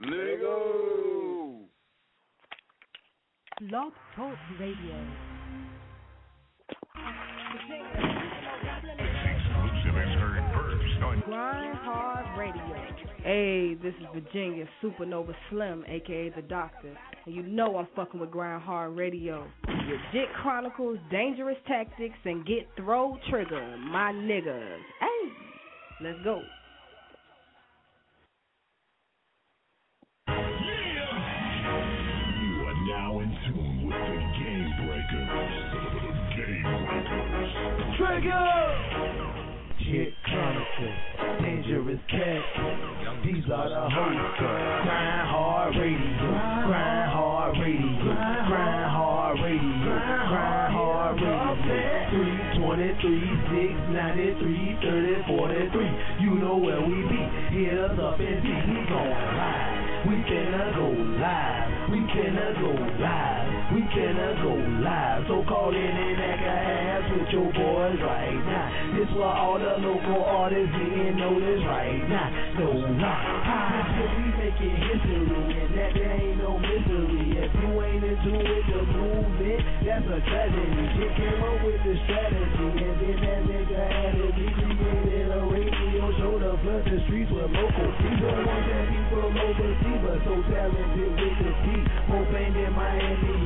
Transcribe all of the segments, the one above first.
Let it go. Blog Talk Radio. Grind Hard Radio. Hey, this is Virginia Supernova Slim, aka the Doctor, and you know I'm fucking with Grind Hard Radio. Dick Chronicles, Dangerous Tactics, and Get Throw Trigger, my niggas. Hey, let's go. Breakers. Game Breakers. Trigger! Chronicles, Dangerous Cat. These are the hosts. Grind Hard Radio. Grind Hard Radio. Grind Hard Radio. Grind Hard Radio. 323, 693, 30, 43. You know where we be. Hit us up and see we going live. We finna go live. We finna go live. We finna go live. So call in and act a ass with your boys right now. This where all the local artists getting noticed right now. No lie. We making history, and that there ain't no mystery. If you ain't into it, the movement, that's a tragedy. Shit came up with the strategy, and then that nigga had it. We created a radio show to flood the streets with local people. Want that people overseas, but so talented with the beat. More fame than Miami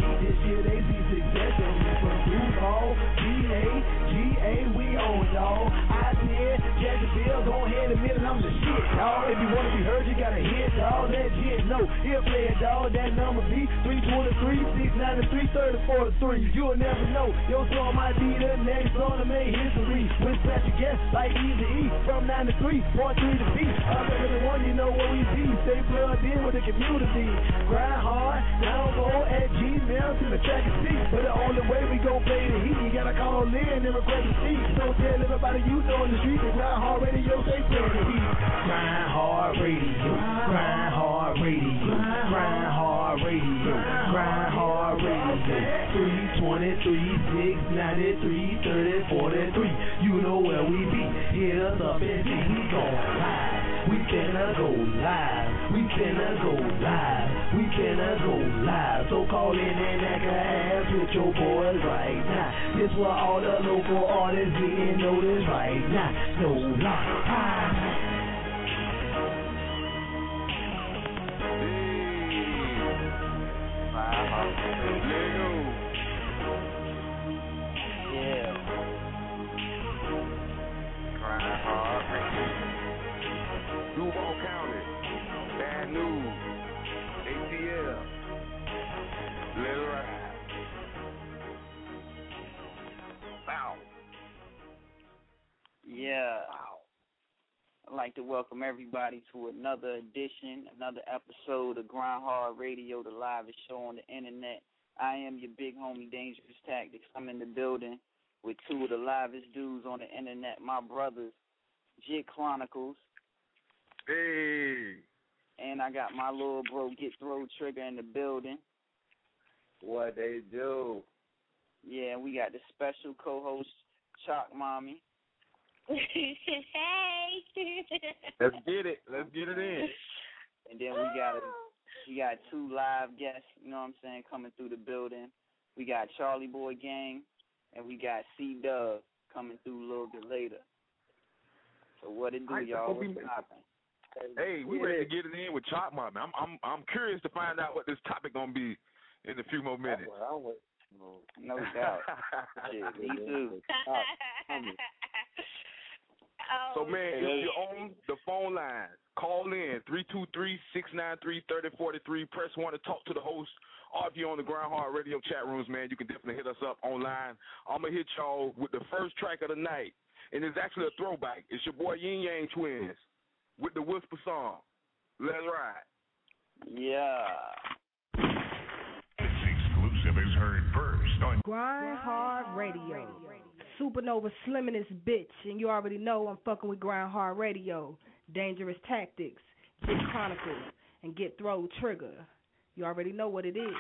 on, y'all. I did Go ahead and I'm the shit. If you wanna be heard, you gotta hit, dawg. That shit, no, here play it, dawg. That number be 323, 693, 30, 43. You'll never know, your song might be the next song to make history. With special guests like Easy E from 9 to 3, point 3 to B. Up every one, you know what we be. Stay plugged in with the community. Grind hard, download at Gmail to the track and see. But the only way we gon' play the heat, you gotta call in and request a seat. So tell everybody you know in the street Grind Hard Radio. Grind Hard Radio, Grind Hard Radio, Grind Hard Radio, Grind Hard Radio. 323, 693, 30, 43. You know where we be. Hit us up and see we gon' live. We finna go live. We finna go live. We finna go live. So call in and act ass with your boys right. This where all the local artists getting noticed right now. No lie. Let Yeah. I'd like to welcome everybody to another edition, another episode of Grind Hard Radio, the livest show on the internet. I am your big homie Dangerous Tactics. I'm in the building with two of the livest dudes on the internet, my brothers, Jit Chronicles, Hey. and I got my little bro Get Throw Trigger in the building. What they do? Yeah, we got the special co-host Chalk Mommy. Hey. Let's get it. Let's get it in. And then we got a, we got two live guests, you know what I'm saying, coming through the building. We got Charlie Boy Gang and we got C Dub coming through a little bit later. So what it do, I- y'all? we- What's poppin'? Hey, we ready to get it in with Chop Mom. I'm I'm I'm curious to find out what this topic gonna be in a few more minutes. I went, no. No doubt. Shit, me too. oh, So man, if you're on the phone lines, call in 323-693-3043. Press one to talk to the host. Or if you're on the Grind Hard Radio chat rooms, man, you can definitely hit us up online. I'm gonna hit y'all with the first track of the night, and it's actually a throwback. It's your boy Ying Yang Twins with the Whisper song. Let's ride. Yeah. This exclusive is heard first on Grind Hard Radio. Supernova Slim in this bitch, and you already know I'm fucking with Grind Hard Radio. Dangerous Tactics, Get Chronicles, and Get Throw Trigger. You already know what it is.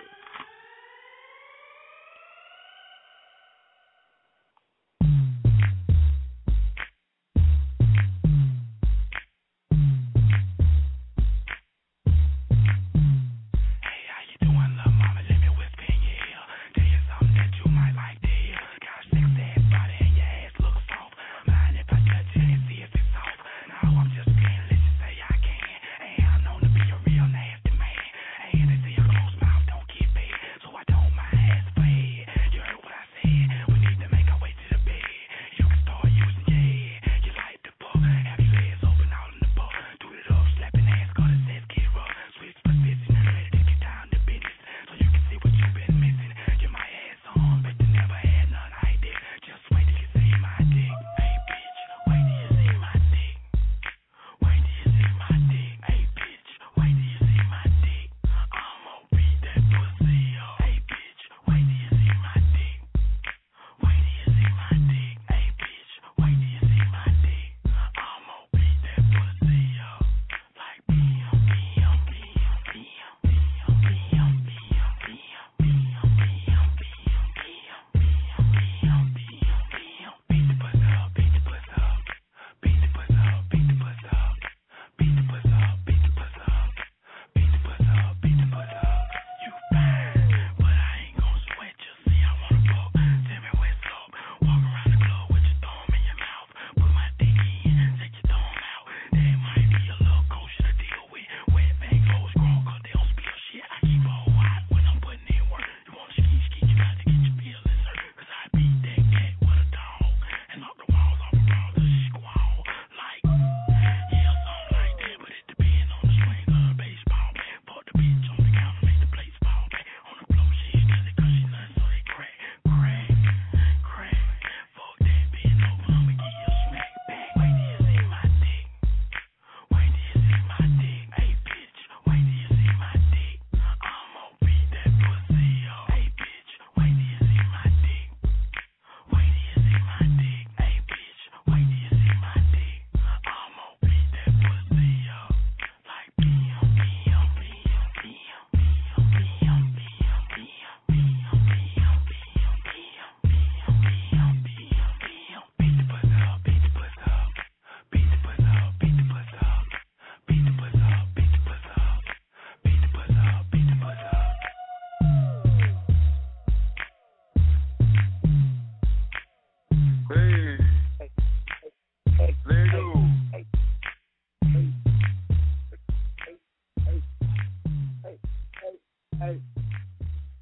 Hey,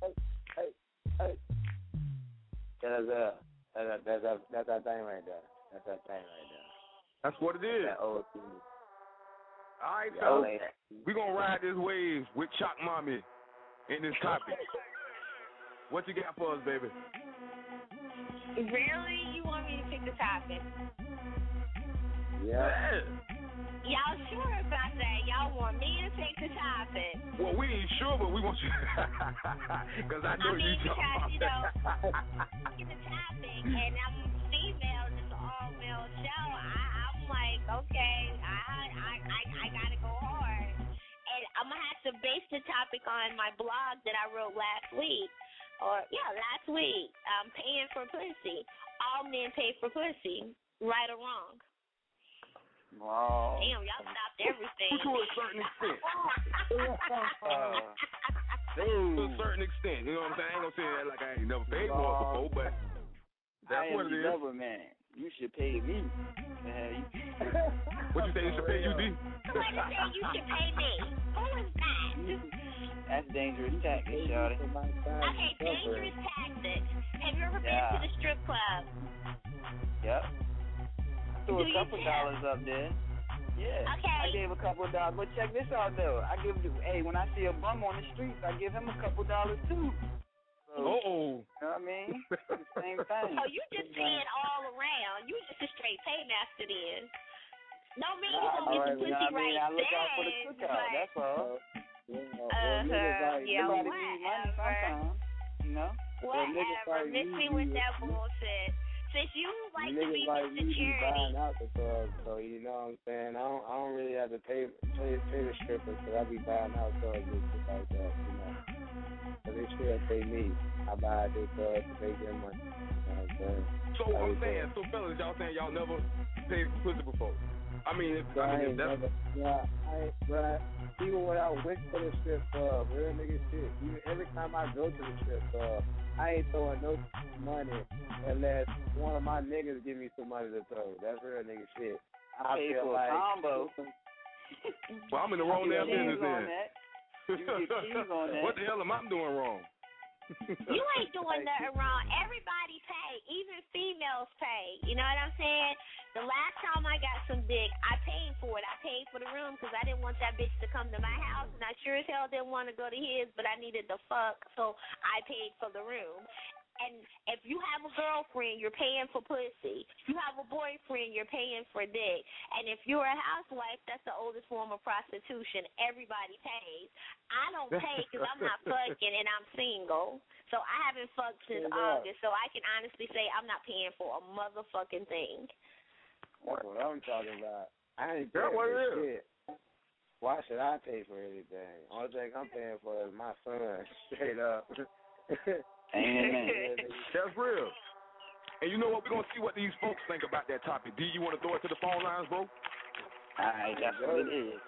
hey, hey, hey. That's a, that's a, that's a, that's our thing right there. That's our thing right there. That's what it is. That old thing. All right, That fellas. old- We gonna ride this wave with Chalk Mommy in this topic. What you got for us, baby? Really? You want me to pick the topic? Yeah. Y'all sure about that? Y'all want me to pick the topic? Well, we ain't sure, but we want you. Because I know I mean, you because, you know, talking Pick the topic, and I'm female. It's all male show. I, I'm like, okay, I, I, I, I gotta go hard, and I'm gonna have to base the topic on my blog that I wrote last week, or yeah, last week. Um, paying for pussy. All men pay for pussy, right or wrong. Wow. Damn, y'all stopped everything. to a certain extent. Uh, to a certain extent. You know what I'm saying? I ain't gonna say that like I ain't never paid for it before, but that's I am what it the is. government. You should pay me. The hell you- What you say you should pay you, D? Who is saying you should pay me? Who is that? That's dangerous tactics, shawty. Okay, dangerous tactics. Have you ever been to the strip club? Yep. Threw a couple tip? dollars up there. Yeah. Okay. I gave a couple of dollars. But check this out though. I give the hey, when I see a bum on the streets, I give him a couple dollars too. So, Uh oh. You know what I mean? same thing. Oh, you just paying all around. You just a straight paymaster then. No mean you Nah, gonna get all the right, pussy I mean, right I look then. out for the cookout. but, That's all. uh-huh, yeah, Everybody need money whatever. sometimes. You know? Whatever. Miss me me with that bullshit. Since you like to be Niggas like Mr. me be Charity. buying out the club, so you know what I'm saying. I don't, I don't really have to pay pay, pay the strippers, cause I be buying out clubs and shit like that, you know. So they still pay me. I buy out their club to make their money. You know what I'm saying? So I'm saying, so fellas, y'all saying y'all never paid for pussy before? I mean, if, But I I mean, if ain't that's never, yeah, I but I, even when I went to the strip club, real nigga shit, even every time I go to the strip club, I ain't throwing no money unless one of my niggas give me some money to throw. That's real nigga shit. I paid feel for a like, combo. well, I'm in the wrong You damn get business cheese on then. that. You get cheese on that. what the hell am I doing wrong? You ain't doing nothing wrong. Everybody pay. Even females pay. You know what I'm saying? The last time I got some dick, I paid for it. I paid for the room because I didn't want that bitch to come to my house, and I sure as hell didn't want to go to his, but I needed the fuck, so I paid for the room. And if you have a girlfriend, you're paying for pussy. If you have a boyfriend, you're paying for dick. And if you're a housewife, that's the oldest form of prostitution. Everybody pays. I don't pay because I'm not fucking and I'm single. So I haven't fucked since Yeah. August. So I can honestly say I'm not paying for a motherfucking thing. That's what I'm talking about. I ain't That's paying for shit. Why should I pay for anything? Only thing I'm paying for is my son, straight up. Amen. That's real. And you know what? We're gonna see what these folks think about that topic. D, you want to throw it to the phone lines, bro? All right, that's what it is.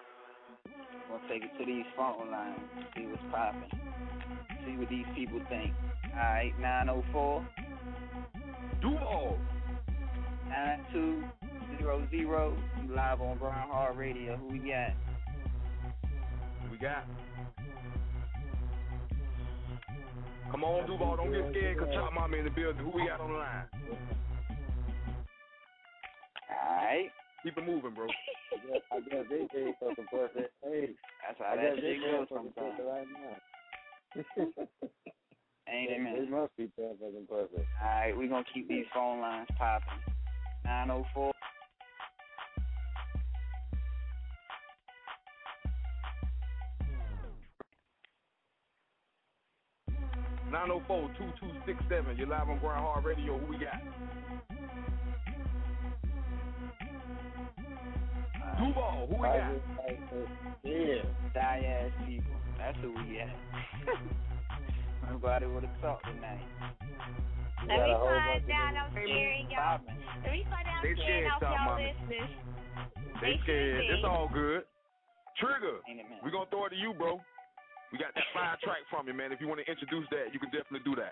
We'll take it to these phone lines, see what's popping, see what these people think. All right, 904 Duval. 9200. You live on Grind Hard Radio. Who we got? We got. Come on, Duval. Don't get scared, cause Chop Mama in the building. Who we got on the line? All right. Keep it moving, bro. I guess, I guess they pay for some pussy. Hey, That's how I that guess they shit goes sometimes. right now. Ain't it, They man? must be paying for some pussy. All right, we're going to keep these phone lines popping. 904 Nine zero four two two six seven. You're live on Grind Hard Radio. Who we got? Duval. Who we got? just like to yeah. Die ass people. That's who we got. Nobody would have talked tonight. You Let got me find out niggas- I'm scaring y'all. Popping. Let me find out They I'm scaring off y'all Mama. listeners. They They scared. should. It's all good. Trigger. Ain't it, man? We gonna throw it to you, bro. We got that fire track from you, man. If you want to introduce that, you can definitely do that.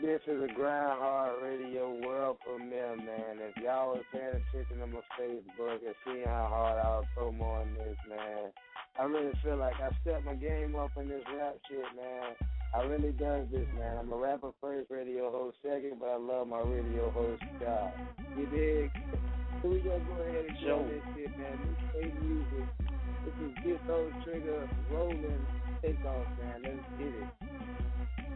This is a Grind Hard Radio world premiere, man. If y'all was paying attention to my Facebook and seeing how hard I was promoting this, man, I really feel like I stepped my game up in this rap shit, man. I really done this, man. I'm a rapper first, radio host second, but I love my radio host job. You dig? So we gonna go ahead and show this shit, man. This is music. This is get those trigger rolling. Take off, man. Let's get it.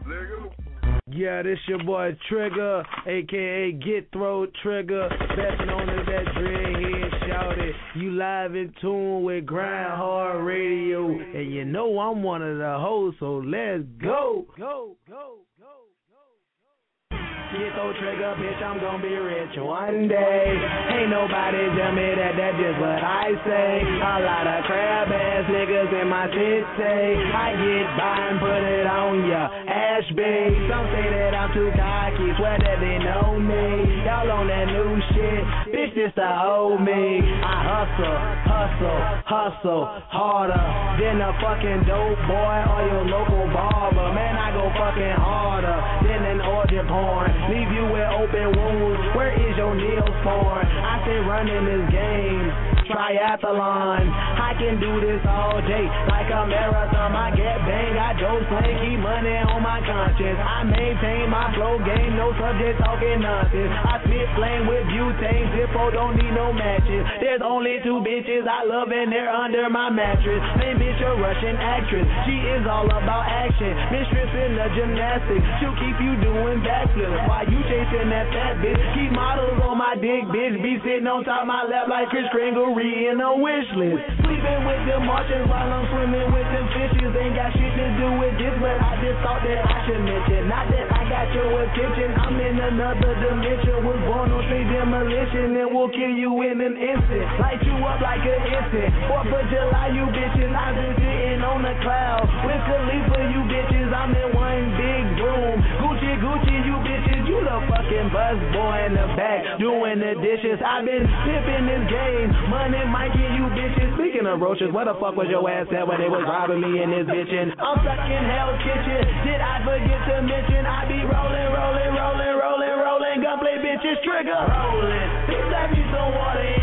Nigga. Yeah, this your boy Trigger, aka Get Throat Trigger, best known as that dreadhead shouted. You live in tune with Grind Hard Radio, and you know I'm one of the hosts, so let's go. Go, go, go. Get throat trigger, bitch, I'm gonna be rich one day. Ain't nobody tell me that that's just what I say. A lot of crab ass niggas in my city. I get by and put it on ya. Ashby, some say that I'm too cocky, swear that they know me. Y'all on that new shit, bitch, this the old me. I hustle, hustle, hustle harder than a fucking dope boy or your local barber. Man, I go fucking harder than an orgy porn. Leave you with open wounds. Where is your nails porn? I say running this game. Triathlon. I can do this all day like a marathon. I get bang, I dope slang, keep money on my conscience. I maintain my flow game, no subject talking nonsense. I spit flame with butane, Zippo don't need no matches. There's only two bitches I love and they're under my mattress. Main bitch a Russian actress, she is all about action. Mistress in the gymnastics, she'll keep you doing backflips while you chasing that fat bitch. Keep models on my dick, bitch. Be sitting on top of my lap like Kris Kringle in a wish list. Sleeping with them Martians while I'm swimming with them fishes. Ain't got shit to do with this, but I just thought that I should mention. Not that I got your attention, I'm in another dimension. Was born on straight demolition and will kill you in an instant. Light you up like an instant. Fourth of July, you bitches. I've been sitting on the cloud. With Khalifa, you bitches. I'm in one big room. Gucci, Gucci, you bitches. You the fucking buzz boy in the back doing the dishes. I've been pimping this game. Money get you bitches. Speaking of roaches, where the fuck was your ass at when they was robbing me in this bitchin'? I'm stuck in Hell's Kitchen. Did I forget to mention I be rolling, rolling, rolling, rolling, rolling. Gunplay bitches trigger. Rolling. Bitch, let me some water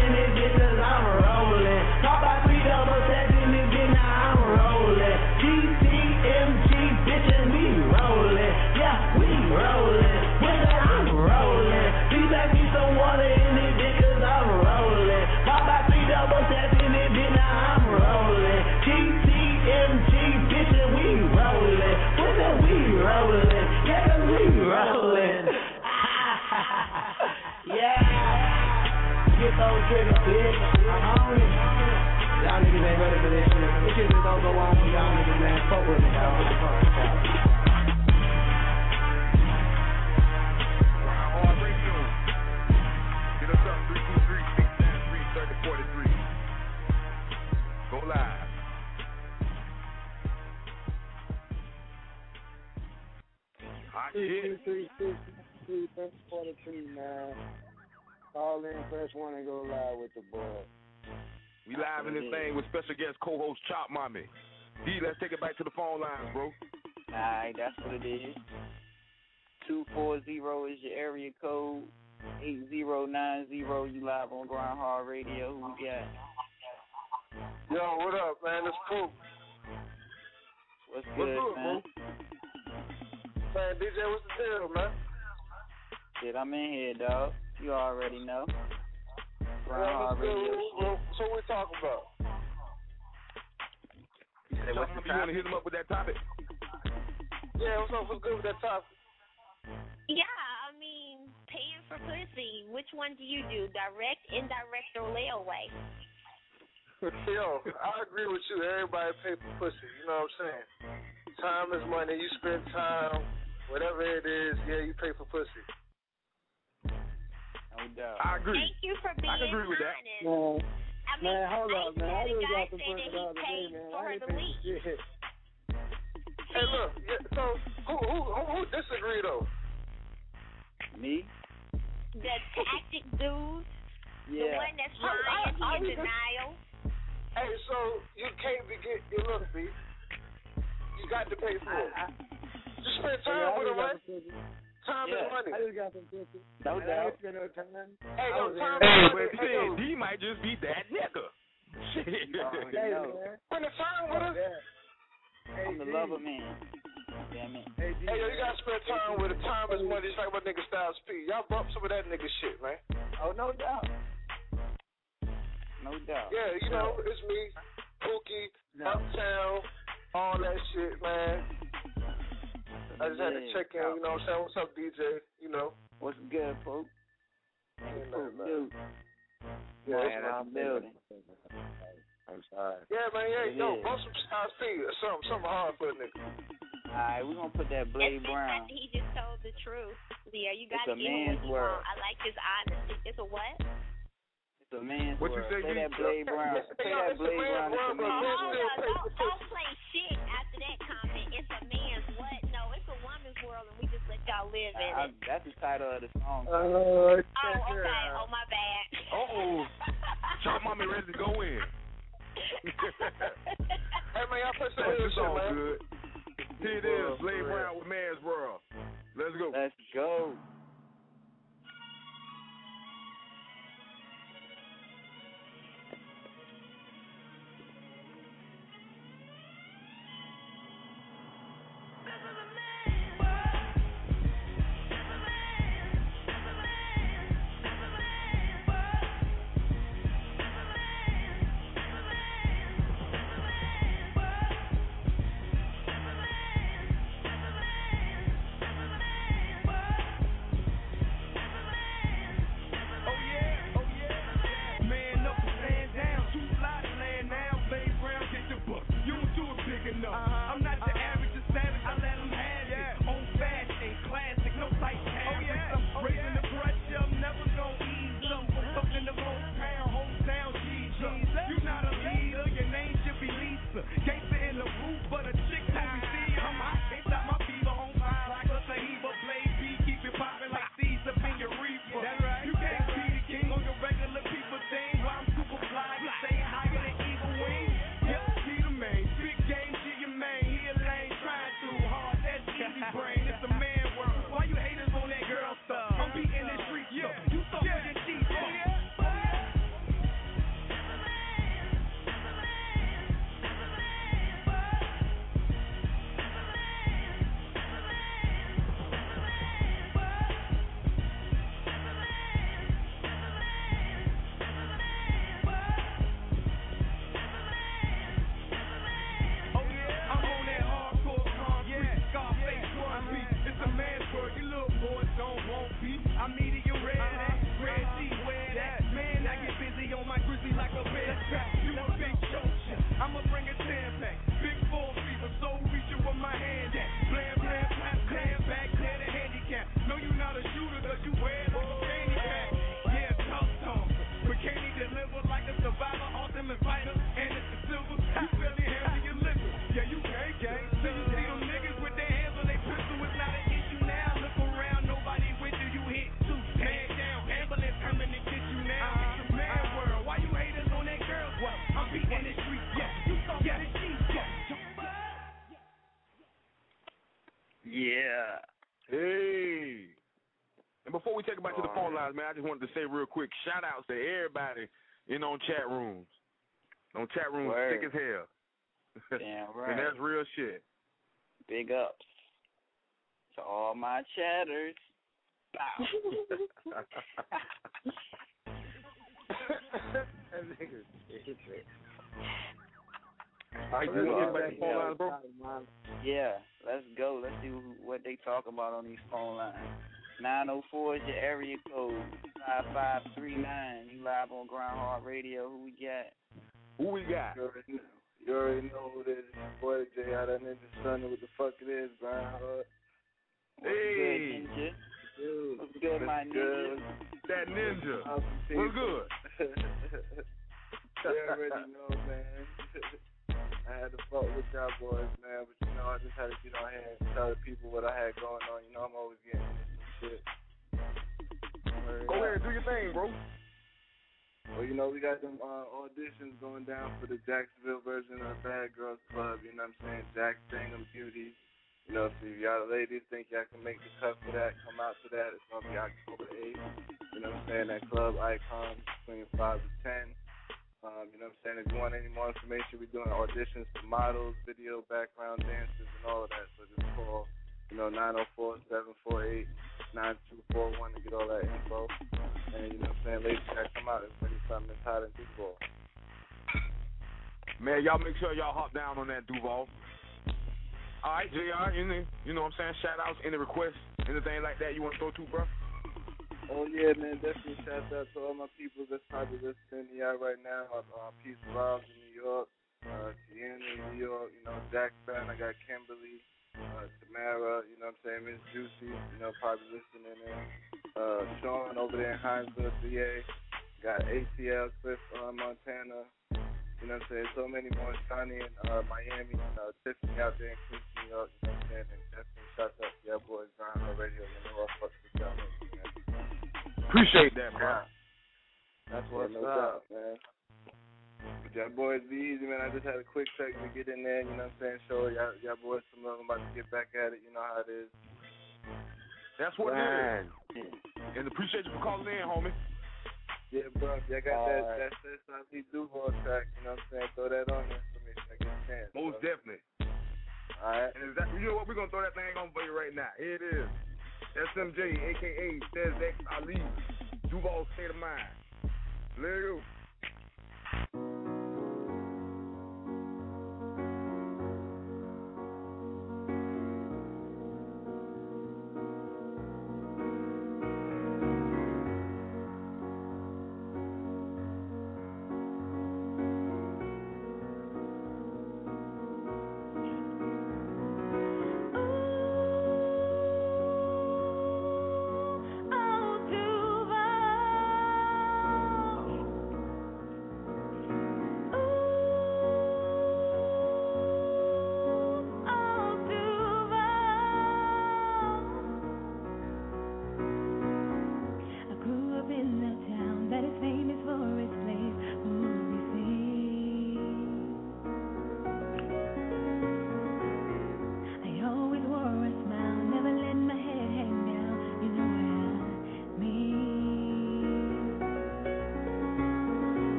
co-host Chop Mommy. D, let's take it back to the phone lines, bro. Alright, that's what it is. Two four zero is your area code. Eight zero nine zero. You live on Grind Hard Radio. Who we got? Yo, what up, man? It's Poop. What's What's good, good, man? Man, DJ, what's the deal, man? Shit, I'm in here, dog. You already know. Grind Man, Hard what's good? Radio. What- what- So what we talking about? You said, what's Chop, the you want to hit him up with that topic? Yeah, what's up? What's good with that topic? Yeah, I mean, paying for pussy. Which one do you do? Direct, indirect, or layaway? Yo, I agree with you. Everybody pay for pussy. You know what I'm saying? Time is money. You spend time, whatever it is. Yeah, you pay for pussy. No doubt. I agree. Thank you for being I can agree with that. honest. Man, I mean, man, hold I up, ain't man. I just got some say that pussy he the other day, paid man. for I her to leave. Hey, look. Yeah, so who who who, who disagree though? Me? The tactic dude, the one that's I- I- lying, I he in was- denial. Hey, so you can't be get your look, B. You got to pay for it. I, I, You spend time I with just her, got right? Some. Time Yeah. is money. I just got some pussy. No And I doubt. ain't spend no time. Hey, I yo, was time in- Hey, is but money. Hey, shit, yo. D might just be that nigga. Shit. You Hey, know. man. Spend the time with us. Hey, I'm the G. lover man. Damn it. Hey, G, Hey, yo, you gotta spend time with it. Time is money, just like my nigga Styles P. Y'all bump some of that nigga shit, man. Oh, no doubt. No doubt. Yeah, you know, it's me, Pookie, No. Uptown, all that shit, man. I just had to check in, you know what I'm saying? What's up, DJ? You know? What's good, folks? Ain't Poop, dude. Yeah, Man, I'm building. I'm sorry. yeah, man, yeah, It yo, is. bump some Styles P or something, something hard for a nigga. Alright, we're gonna put that Blade it's Brown. That he just told the truth. Yeah, you gotta a give him what he want. I like his honesty. It's a what? It's a man's word. What you world. say, Play that Blade Brown. Hey, Play that Blade Brown. It's a world, but Oh, man's hold on. Don't, don't play shit after that comment. It's a man's y'all live in I, it. that's the title of the song. Uh, oh, Oh, okay. Oh, my bad. Uh-oh. Chop mommy ready to go in. Hey, man, y'all play some That's shit, all man. good. Here it is, Blade Brown with Man's World. Let's go. Let's go. Phone lines, man, I just wanted to say real quick, shout outs to everybody in on chat rooms. On chat rooms, Word. thick as hell. Damn right. and that's real shit. Big ups to all my chatters. Bow. that nigga stupid. All right, you want to get back to phone lines, bro? Yeah, let's go. Let's see what they talk about on these phone lines. 904 is your area code. 5539. You live on Grind Hard Radio. Who we got? Who we got? You already know, you already know who it is. It's boy Jay out of Ninja Sun. What the fuck it is, Grind Hard. What's good, Ninja? Dude, What's good, my good. ninja? That ninja. What's good? you already know, man. I had to fuck with y'all boys, man, but you know, I just had to get on here and tell the people what I had going on. You know, I'm always getting shit. Go ahead, do your thing, bro. Well, you know, we got them uh, auditions going down for the Jacksonville version of Bad Girls Club. You know what I'm saying? Jack Stingham Beauty. You know, so if y'all ladies think y'all can make the cut for that, come out to that. It's going to be October 8th. You know what I'm saying? That club icon between 5 to 10. Um, you know what I'm saying? If you want any more information, we're doing auditions for models, video, background dancers, and all of that. So just call, you know, 904-748-9241 to get all that info. And you know what I'm saying? Ladies, gotta come out and bring something that's hot and Duval. Man, y'all make sure y'all hop down on that Duval. All right, JR, any, you know what I'm saying? Shout outs, any requests, anything like that you want to throw to, bro? Oh yeah, man! Definitely shout out to all my people that's probably listening to y'all right now. Uh, uh, Peace Robs in New York, uh, Tiana in New York. You know, Jackson. I got Kimberly, uh, Tamara. You know what I'm saying? Miss Juicy. You know, probably listening in. Uh, Sean over there in Hinesville, VA. Got ATL, Cliff, uh, Montana. You know what I'm saying? So many more. Sonny in uh, Miami. Uh, Tiffany out there in Queens, New York. You know what I'm saying? And definitely shout out to y'all boys, Grind Radio. You know, I fuck with y'all. Man. Appreciate that, bro. That's what's yeah, no up, man. But y'all boys be easy, man. I just had a quick check to get in there, you know what I'm saying? Show y'all, y'all boys some love. I'm about to get back at it. You know how it is. That's what right. it is. And appreciate you for calling in, homie. Yeah, bro. Y'all got All that, right. that SSIP Duval track, you know what I'm saying? Throw that on there for me so I get a chance. Most bro. definitely. All right. And is that, you know what? We're going to throw that thing on for you right now. Here it is. SMJ, aka Says X Ali, Duval State of Mind. Let go.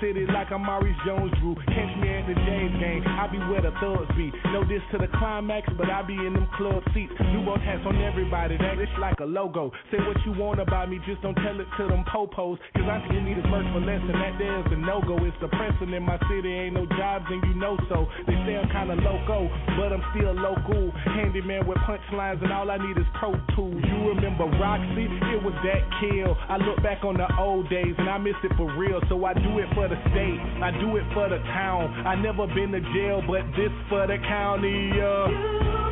City like I'm Maurice Jones Drew. Catch me at the Jags game, I be where the thugs be. This to the climax, but I be in them club seats. New boat hats on everybody, that is like a logo. Say what you want about me, just don't tell it to them popos. Cause I see me this merch for less than that there's a no go. It's depressing in my city, ain't no jobs and you know so. They say I'm kinda loco, but I'm still local. Handyman with punchlines and all I need is pro tools. You remember Roxy? It was that kill. I look back on the old days and I miss it for real. So I do it for the state, I do it for the town. I never been to jail, but this for the county. Uh.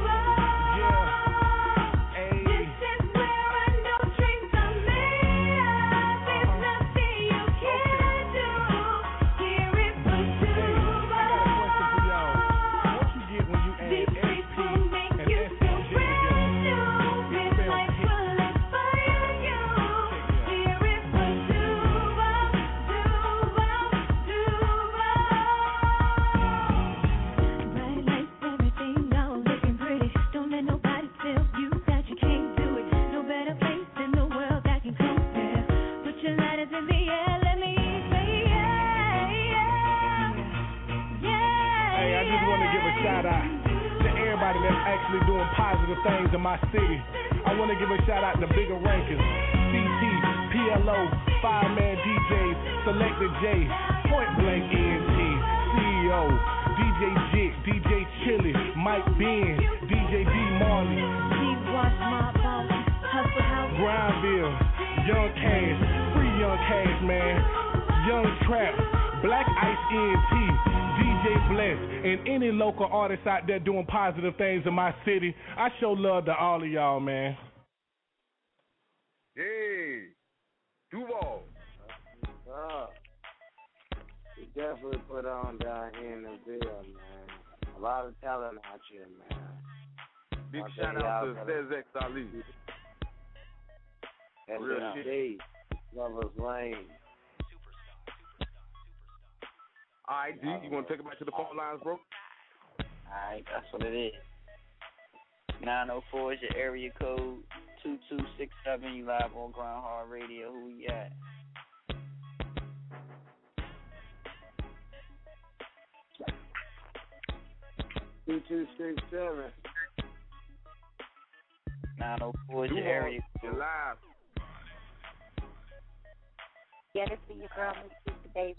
There doing positive things in my city. I show love to all of y'all, man. Hey, Duval. Uh, we definitely put on down here in the Ville, man. A lot of talent out here, man. Big One shout out to gotta- Cez X Real shit. SSD, Lovers Lane. All right, D, you want to take it back to the phone lines, bro? Alright, that's what it is. 904 is your area code. 2267, you live on Grind Hard Radio. Who we at? Two two six seven. 904 is your area you're code. live. Yeah, this is your girl, Miss Baby.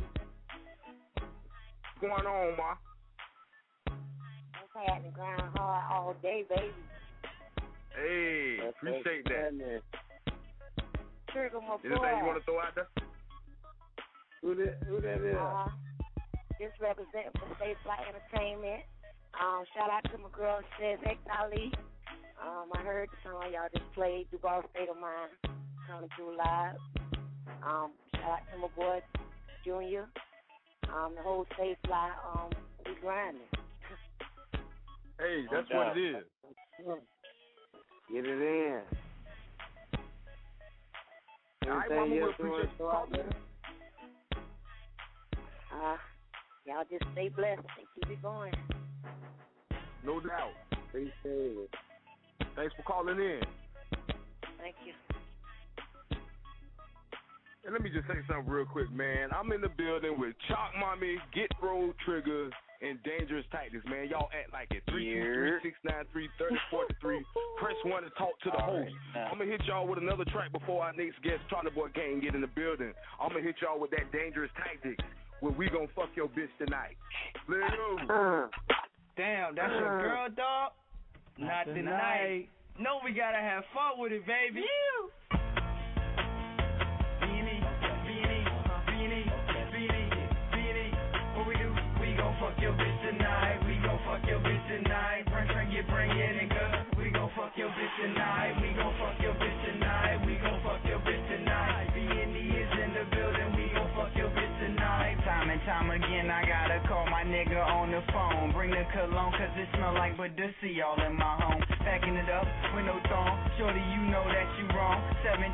What's going on, ma? I'm had the ground hard all day, baby. Hey, appreciate that. Trigger my boy. Anything you want to throw out there? Who that? Who that is? Uh, just representing for Safe Flight Entertainment. Um, shout out to my girl, Says X Ali. Um, I heard the song y'all just played, Duval State of Mind, coming through live. Um, shout out to my boy, Junior. Um, the whole Safe Fly, um, we grinding. Hey, that's what it is. Get it in. All right, Anything mama, we you want appreciate you calling. Uh, y'all just stay blessed and keep it going. No doubt. Appreciate it. Thanks for calling in. Thank you. And let me just say something real quick, man. I'm in the building with Chalk Mommy, Get Roll Triggers, and Dangerous Tactics, man. Y'all act like it. 323-693-3043. Press 1 to talk to the All host. right. I'm going to hit y'all with another track before our next guest, Charlie Boy Gang, get in the building. I'm going to hit y'all with that Dangerous Tactics where we going to fuck your bitch tonight. Let's go. Damn, that's your girl, dog. Not tonight. No, we gotta have fun with it, baby. Beanie, fuck your bitch tonight. Bring, bring it, bring it, nigga. We gon' fuck your bitch tonight. We gon' fuck your bitch tonight. We gon' fuck your bitch tonight. Beanie is in the building. We gon' fuck your bitch tonight. Time and time again, I gotta call my nigga on the phone. Bring the cologne, cause it smell like Badoosie all in my home. Packing it up with no thong. Shorty, you know that you wrong. 17,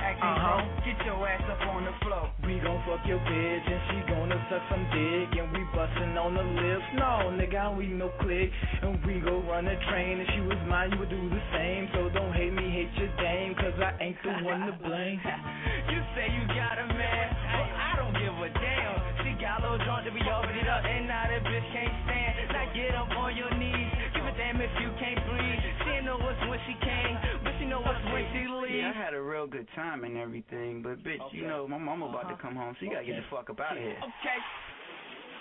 acting Uh-huh. wrong. Get your ass up on the floor. We gon' fuck your bitch and she gonna suck some dick and we bustin' on the lips. No, nigga, we no click and we go run a train. If she was mine, you would do the same. So don't hate me, hate your dame, cause I ain't the one to blame. you say you got a man, but I don't give a damn. She got a little drunk to be open it up, and now that bitch can't stand. Now get up on your knees. Give a damn if you can't breathe. She ain't know what's when she came, but she know what's when she leaves. Yeah, I had a real good time and everything, but bitch, you know, my mama about to uh-huh. come home, so you gotta get the fuck up out of here. Okay.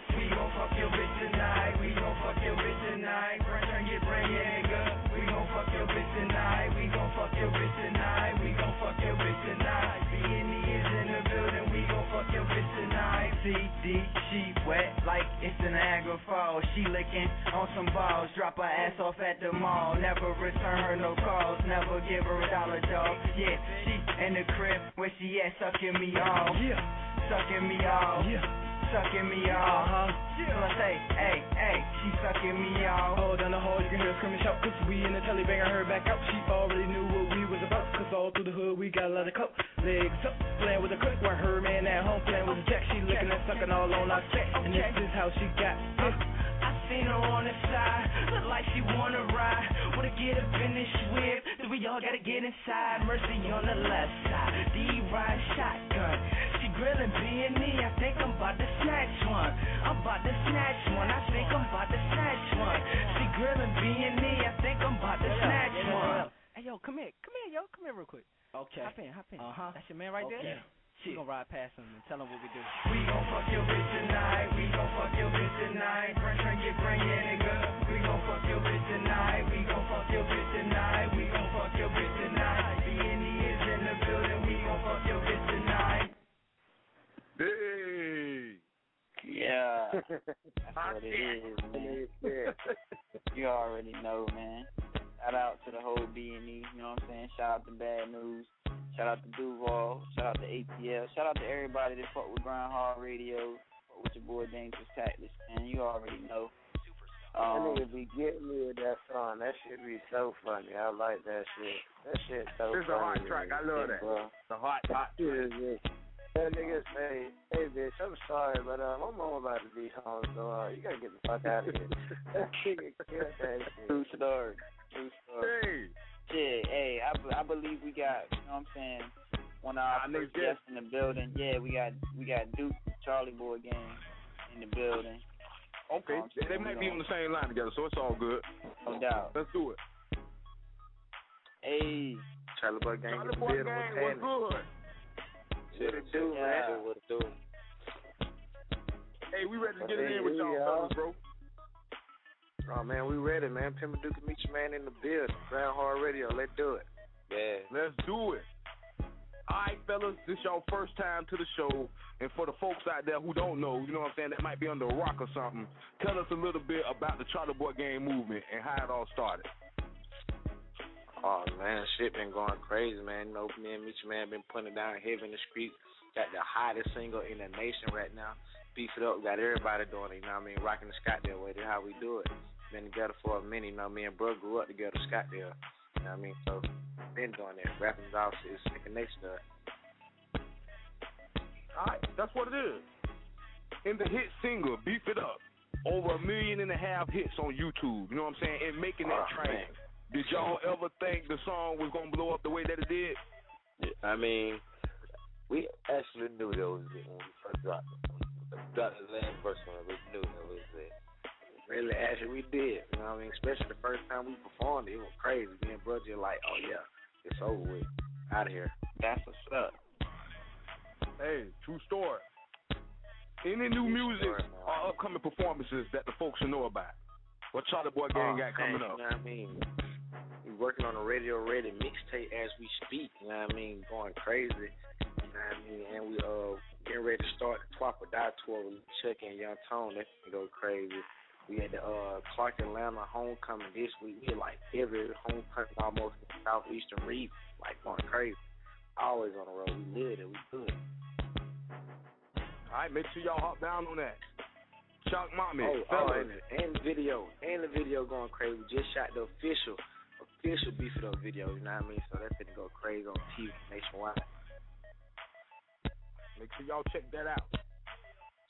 We gon' fuck your bitch tonight. We gon' fuck your bitch tonight. Bring, bring it, bring it, nigga. We gon' fuck your bitch tonight. We gon' fuck your bitch tonight. We gon' fuck your bitch tonight. B&E is in the building. We gon' fuck your bitch tonight. CD, she wet like it's the Niagara Falls. She licking on some balls, drop her ass off at the mall. Never return her no calls, never give her a dollar, dog. Yeah, she in the crib where she at, sucking me off. Yeah, Sucking me off. yeah, Sucking me off. uh-huh. So I say, hey, hey, she sucking me off. All down the hall, you can hear her screaming shout, cause we in the telly banging her back out. She already knew what we all through the hood we got a lot of coke. Legs up, playing with a click, while her man at home playing with a jack. She licking and sucking all on our set, and this is how she got it. I seen her on the side, look like she wanna ride. Wanna get in this whip, then we all gotta get inside. Mercy on the left side, D ride shotgun. She grilling B and E, I think I'm about to snatch one. I'm about to snatch one, I think I'm about to snatch one. She grilling B and E, I think I'm about yo, come here, come here, yo, come here real quick. Okay. Hop in, hop in. Uh huh. That's your man right okay. there. We gonna ride past him and tell him what we do. We gon' fuck your bitch tonight. We gon' fuck your bitch tonight. Bring, bring it, bring it, nigga. We gon' fuck your bitch tonight. We gon' fuck your bitch tonight. We gon' fuck your bitch tonight. The N.E. is in the building. We gon' fuck your bitch tonight. Hey. Yeah. That's what it is, man. you already know, man. Shout out to the whole B and E, you know what I'm saying? Shout out to Bad News. Shout out to Duval. Shout out to ATL. Shout out to everybody that fuck with Grind Hard Radio. Fuck with your boy Dangerous Tactics, man. You already know. that Um, nigga be getting me with that song. That shit be so funny. I like that shit. That shit so funny. It's a funny. hot track. I love that. Bro. It's a hot, hot Shit is just- That nigga say, hey bitch, I'm sorry, but uh, my mom about to be home, so uh, you gotta get the fuck out of here. that nigga killed that shit. True story. True story. Hey. Shit, hey, I, I believe we got, you know what I'm saying, one of our Our first next guest. guests in the building. Yeah, we got we got Duke, Charlie Boy Gang in the building. Okay, Um, they might be on the same line together, so it's all good. No doubt. Let's do it. Hey. Charlie Boy Gang Charlie in the Boy building. Gang, What's what's good? What it do, Yeah. man? What it do? Hey, we ready to get Hey, it in with y'all, fellas, bro. Oh man, we ready, man. Pimp Duke meet your man in the building. Grind Hard Radio. Let's do it. Yeah. Let's do it. All right, fellas, this y'all first time to the show, and for the folks out there who don't know, you know what I'm saying, that might be under a rock or something. Tell us a little bit about the Charlie Boy Gang movement and how it all started. Oh man, shit been going crazy, man. You know, me and Meet Your Man been putting it down heavy in the streets. Got the hottest single in the nation right now. Beef it up, got everybody doing it, you know what I mean? Rocking the Scottsdale way, that's how we do it. Been together for a minute, you know, me and bro grew up together, Scottsdale. You know what I mean? So been doing that. Rapping off is second nature to us. All right, that's what it is. In the hit single, Beef It Up, over a million and a half hits on YouTube. You know what I'm saying? And making that Oh, train. man. Did y'all ever think the song was gonna blow up the way that it did? I mean, we actually knew that was it when we first dropped it. Dropped the last verse on it, we knew that was it. Really, actually, we did. You know what I mean? Especially the first time we performed it, it was crazy. Me and bro just like, oh yeah, it's over with. Out of here. That's what's up. Hey, true story. Any new music story, or upcoming performances that the folks should know about? What Charlie Boy Gang Oh, got coming man, up? You know what I mean? We working on a radio ready mixtape as we speak. You know what I mean? Going crazy. You know what I mean? And we uh getting ready to start the Twop or Die tour with Chuck and Young Tone. That's gonna go crazy. We had the uh Clark Atlanta homecoming this week. We had like every homecoming almost in the southeastern region, like going crazy. Always on the road. We live it. We good. All right, make sure y'all hop down on that. Chop Mommy, Oh, oh and, the, and the video, and the video going crazy. We just shot the official, official Beef It Up video. You know what I mean? So that's gonna go crazy on TV nationwide. Make sure y'all check that out.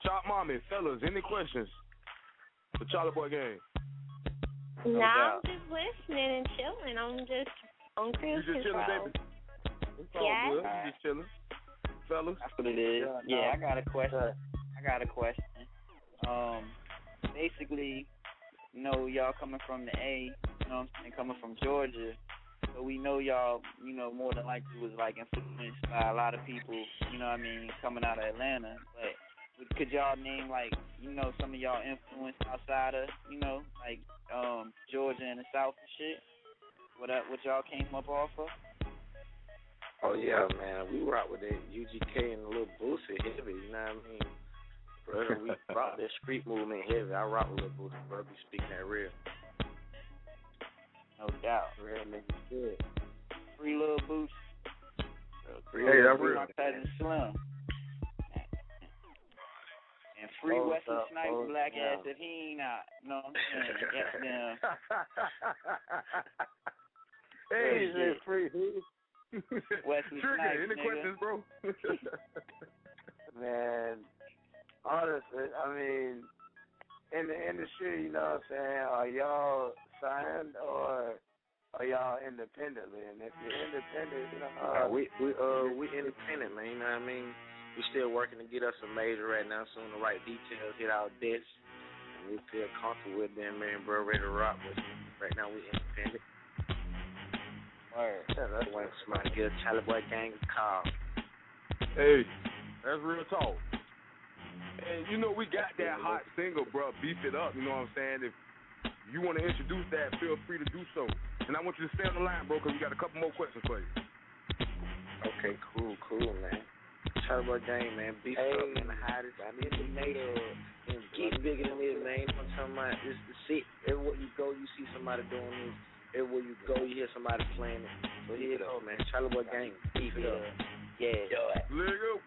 Chop Mommy, fellas, any questions for Charlie Boy Gang? No. I'm just listening and chilling. I'm just on cruise You cruise just chilling, baby? It's all Yeah. good. You just chilling. Fellas? That's what it is. Yeah, Yeah, no. I got a question. I got a question. Um, basically, you know, y'all coming from the A, you know what I'm saying, coming from Georgia. So we know y'all, you know, more than likely was like influenced by a lot of people, you know what I mean, coming out of Atlanta. But would- could y'all name like, you know, some of y'all influence outside of, you know, like um Georgia and the South and shit? What uh, what y'all came up off of? Oh yeah, man, we rock with that UGK and a little Boosie heavy. You know what I mean? Brother, we rock that street movement heavy. I rock with Lil Boosie, bro. Be speaking that real. No doubt. Real nigga good. Free little boost. Free Hey, that's free real. my cousin Slim. And free Hold Wesley up, Snipes hold black down. ass if he ain't out. You know what I'm saying? Goddamn. hey, Shit. free. Wesley Trigger, Snipes, any nigga. questions, bro? Man, honestly, I mean, in the industry, you know what I'm saying, are y'all signed or are y'all independently? And if you're independent, you know, Uh, we we uh we independent, man. You know what I mean? We're still working to get us a major right now, soon the right details hit our desk. And we feel comfortable with them, man, bro, ready to rock with you. Right now, we independent. Alright. That's why somebody get a Charlie Boy gang a call. Hey, that's real talk. And you know, we got that hot single, bro, Beef It Up, you know what I'm saying? If you want to introduce that, feel free to do so. And I want you to stay on the line, bro, because we got a couple more questions for you. Okay, cool, cool, man. Turbo Game, man. Beef hey, up, man. The hottest. I mean, the nation. Get bigger than his name. I'm talking about this the shit. Everywhere you go, you see somebody doing this. Everywhere you go, you hear somebody playing it. So here it go, man. Charlie Boy Gang. Beef it up. Yeah. Yo, nigga.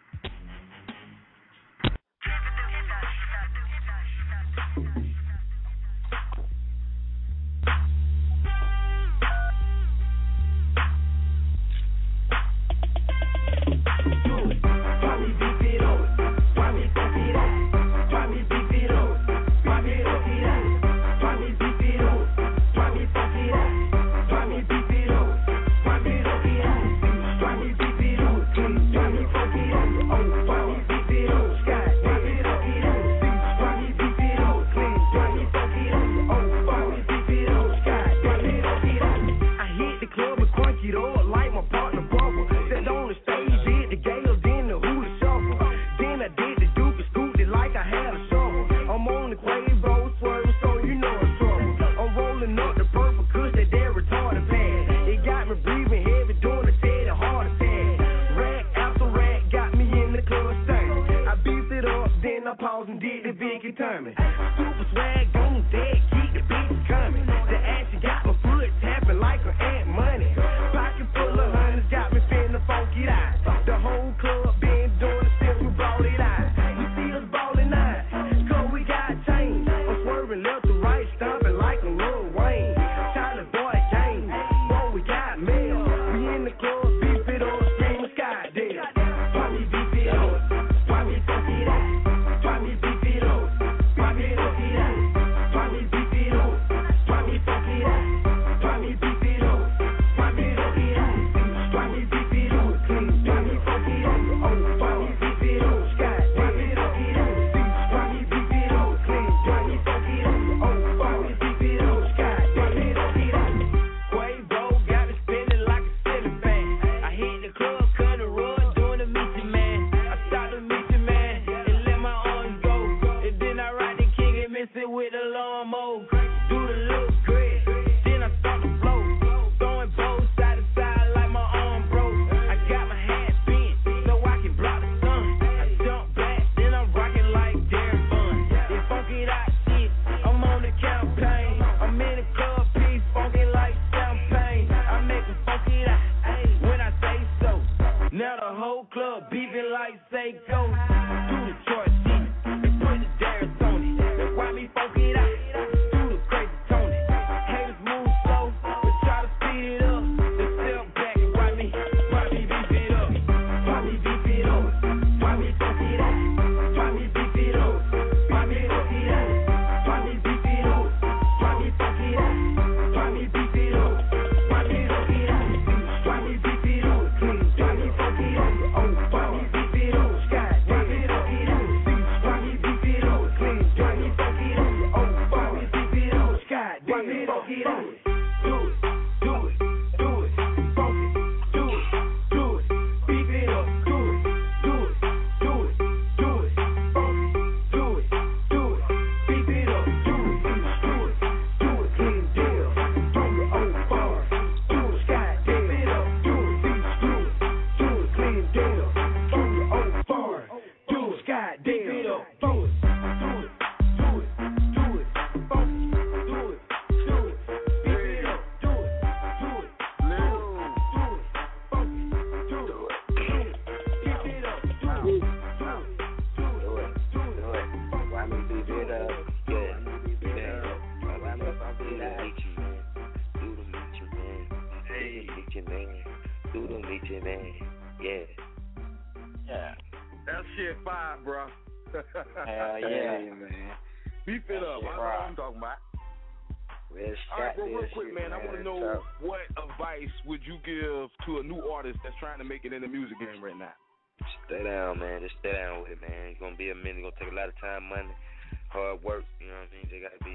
hard work. You know what I mean? They gotta be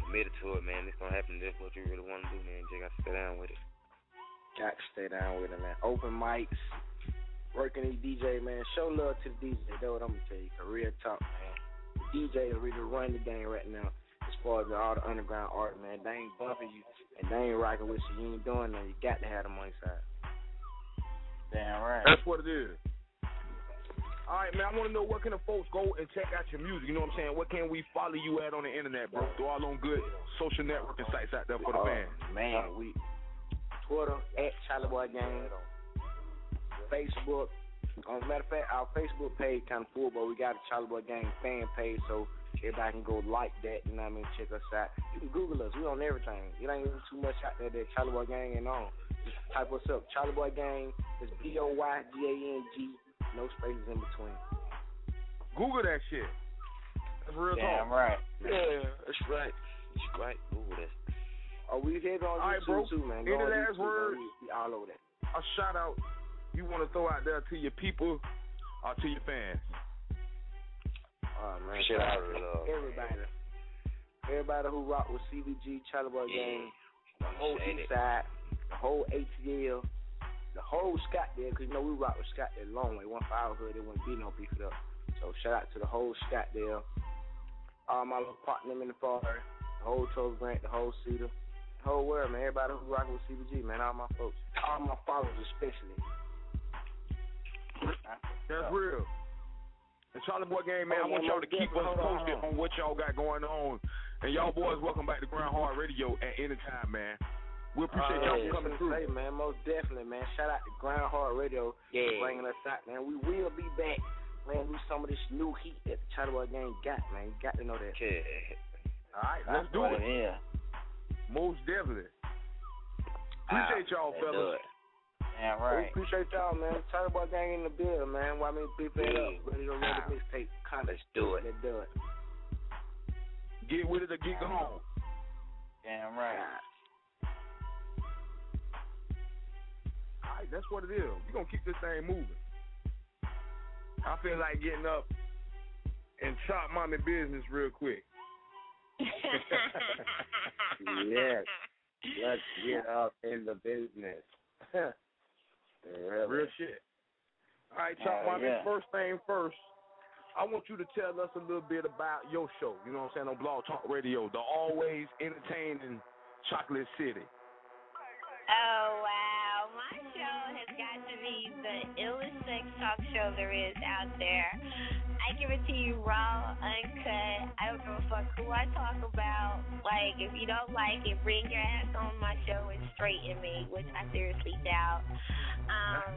committed to it, man. It's gonna happen. That's what you really want to do, man. You gotta stay down with it. Got to stay down with it, man. Open mics, working these DJ, man. Show love to the DJ. That's what I'm gonna tell you. Career talk, man. The DJ is really running the game right now. As far as all the underground art, man, they ain't bumping you and they ain't rocking with you. You ain't doing nothing. You got to have the money side. Damn right. That's what it is. All right, man. I want to know what can the folks go and check out your music. You know what I'm saying? What can we follow you at on the internet, bro? Throw all on good social networking sites out there for the Oh, fans. Man, we Twitter at Charlie Boy Gang, Facebook. On matter of fact, our Facebook page kind of full, but we got a Charlie Boy Gang fan page, so everybody can go like that. You know what I mean? Check us out. You can Google us. We on everything. It ain't even too much out there that Charlie Boy Gang ain't on. Just type us up. Charlie Boy Gang. It's B O Y G A N G. No spaces in between. Google that shit. That's real Damn talk. right. Yeah, that's right. That's right. Ooh, that's Oh, we hit on All right, YouTube bro. too, man. Any Go on last YouTube, words? We, we all over that. A shout out you want to throw out there to your people or to your fans. Oh man, Appreciate shout out the to love. Everybody, everybody who rock with CBG, Charlie Boy Yeah. Gang, the whole Appreciate East. Side, the whole ATL, the whole Scottsdale, because you know we rock with Scottsdale long way. One for our hood, it wouldn't be no beef it up. So shout out to the whole Scottsdale, all my little partner in the forest, the whole Toast Grant, the whole Cedar, the whole world, man. Everybody who rock with CBG, man. All my folks, all my followers especially. That's real. And Charlie Boy Gang, man, I Oh, want y'all to keep us. Hold on, posted on what y'all got going on. And y'all boys, welcome back to Grind Hard Radio at any time, man. We appreciate Uh, y'all for coming to through. Say, man, most definitely, man. Shout out to Grind Hard Radio Yeah. for bringing us out, man. We will be back, man. We some of this new heat that the Charlie Gang got, man. You got to know that. yeah. All right, let's do what it. it is. Most definitely. Appreciate y'all, fellas. it. Damn We appreciate y'all, man. Charlie Boy Gang in the building, man. Why me beef it up? Ready to ready Ah. mixtape. Content. Let's do it. Let's do it. Get with it or get gone. Damn right. Right, that's what it is. We're going to keep this thing moving. I feel like getting up and chop mommy business real quick. Yes. Let's get up in the business. really. Real shit. All right, Chop Oh, Mommy, yeah. first thing first, I want you to tell us a little bit about your show, you know what I'm saying, on Blog Talk Radio, the always entertaining Chocolate City. Oh wow, my show has got to be the illest sex talk show there is out there. I give it to you raw, uncut. I don't give a fuck who I talk about. Like, if you don't like it, bring your ass on my show and straighten me, which I seriously doubt. Um,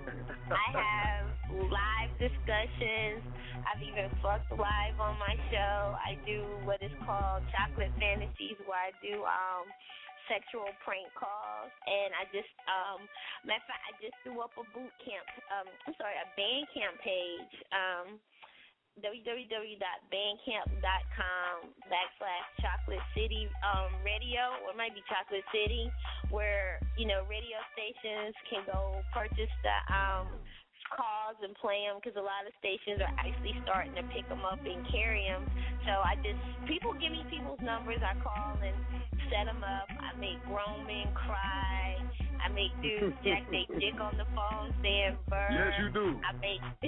I have live discussions. I've even fucked live on my show. I do what is called chocolate fantasies, where I do um sexual prank calls and I just um matter of fact I just threw up a boot camp um I'm sorry, a band camp page. Um www.bandcamp.com backslash chocolate city um radio or it might be chocolate city where you know radio stations can go purchase the um calls and play them because a lot of stations are actually starting to pick them up and carry them. So I just people give me people's numbers. I call and set them up. I make grown men cry. I make dudes jack they dick on the phone saying burn. Yes, you do. I make.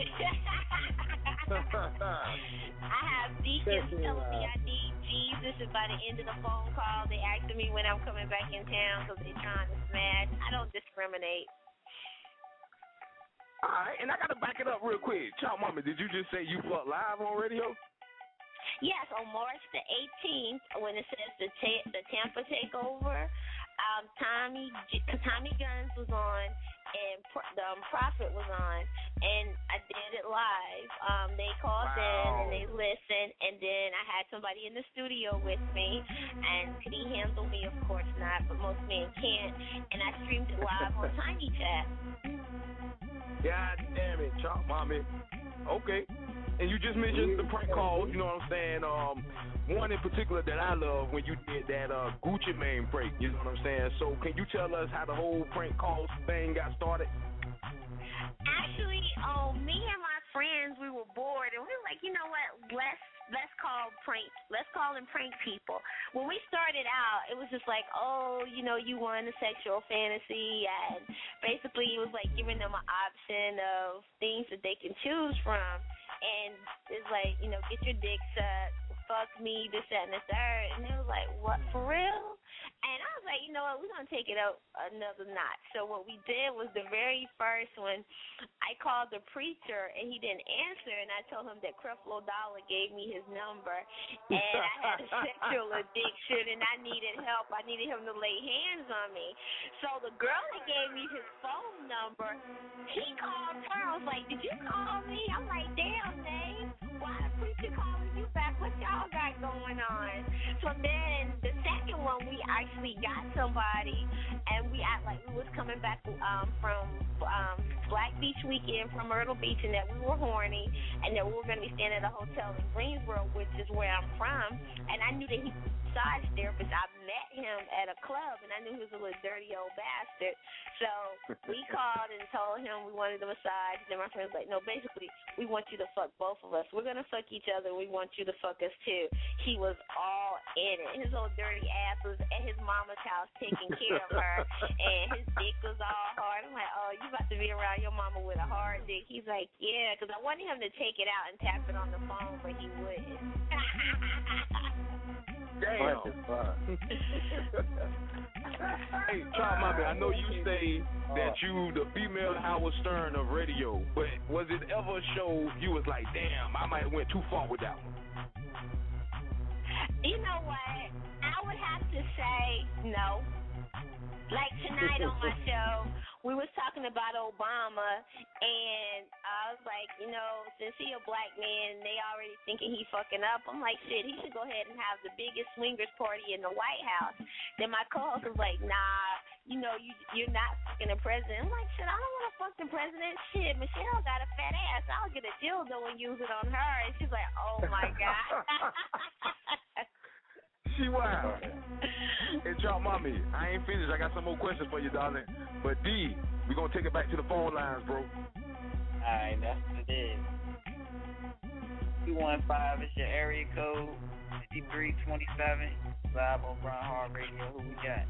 I have deacons telling me I need Jesus, and by the end of the phone call, they asking me when I'm coming back in town because they're trying to smash. I don't discriminate. All right, and I got to back it up real quick. Chop Mommy, did you just say you fuck live on radio? Yes, on March the 18th, when it says the ta- the Tampa takeover, um, Tommy Tommy Guns was on and Pro- the um, Prophet was on, and I did it live. Um, they called in and they listened, and then I had somebody in the studio with me, and could he handle me? Of course not, but most men can't. And I streamed it live on Tiny Chat. God damn it, Chop Mommy. Okay. And you just mentioned the prank calls, you know what I'm saying? Um, one in particular that I love when you did that uh Gucci Mane prank, you know what I'm saying? So can you tell us how the whole prank calls thing got started? Actually, um, me and my friends, we were bored, and we were like, you know what? Let's let's call prank let's call them prank people. When we started out, it was just like, oh, you know, you want a sexual fantasy, and basically it was like giving them an option of things that they can choose from, and it's like, you know, get your dick sucked, fuck me, this, that, and the third, and it was like, what for real? And I was like, you know what, we're gonna take it up another notch. So what we did was the very first one, I called the preacher and he didn't answer, and I told him that Creflo Dollar gave me his number, and I had a sexual addiction and I needed help. I needed him to lay hands on me. So the girl that gave me his phone number, he called her. I was like, did you call me? I'm like, damn, Dave, why the preacher calling you back? What y'all got going on? So then the second one, we actually got somebody, and we act like we was coming back um, from um, Black Beach weekend from Myrtle Beach, and that we were horny, and that we were going to be staying at a hotel in Greensboro, which is where I'm from, and I knew that he massage therapist. I met him at a club, and I knew he was a little dirty old bastard. So we called and told him we wanted the massage. Then my friend was like, "No, basically, we want you to fuck both of us. We're gonna fuck each other. We want you to fuck us too." He was all in it. His old dirty ass was at his mama's house taking care of her, and his dick was all hard. I'm like, "Oh, you about to be around your mama with a hard dick?" He's like, "Yeah," because I wanted him to take it out and tap it on the phone, but he wouldn't. Damn. hey, Chop Mommy, I know you say that you the female Howard Stern of radio, but was it ever a show you was like, damn, I might have went too far with that one? You know what? I would have to say no. Like tonight on my show, we was talking about Obama, and I was like, you know, since he a black man, they already thinking he fucking up. I'm like, shit, he should go ahead and have the biggest swingers party in the White House. Then my co-host was like, nah, you know, you you're not fucking the president. I'm like, shit, I don't want to fuck the president. Shit, Michelle got a fat ass. I'll get a dildo and use it on her. And she's like, oh my god. She wild. Hey, Chop Mommy, I ain't finished. I got some more questions for you, darling. But D, we gonna take it back to the phone lines, bro. Alright, that's what it is. 215 is your area code. 5327. Live on Grind Hard Radio. Who we got?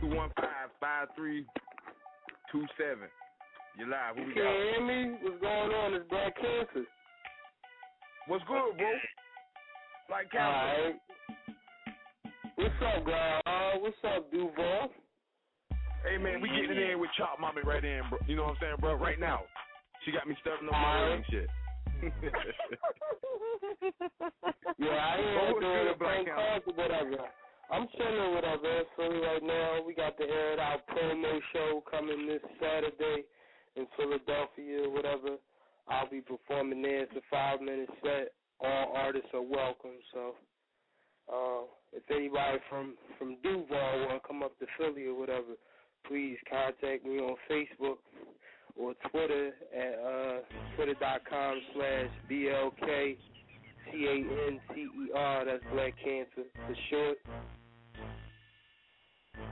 Two one five five three two seven. You live. Who You we can't got? hear me? What's going on? It's Black Cancer. What's good, bro? Like cancer. What's up, guy? Uh, what's up, Duval? Hey man, we getting in with Chop Mommy right in, bro. You know what I'm saying, bro? Right now. She got me stuffing up my and shit. Yeah, I am doing a prank calls or whatever. I'm chilling whatever in Philly right now. We got the Air It Out promo show coming this Saturday in Philadelphia, whatever. I'll be performing there. It's a five minute set. All artists are welcome. So, uh, if anybody from from Duval want to come up to Philly or whatever, please contact me on Facebook or Twitter at uh, twitter.com slash BLK C A N T E R. That's Black Cancer for short.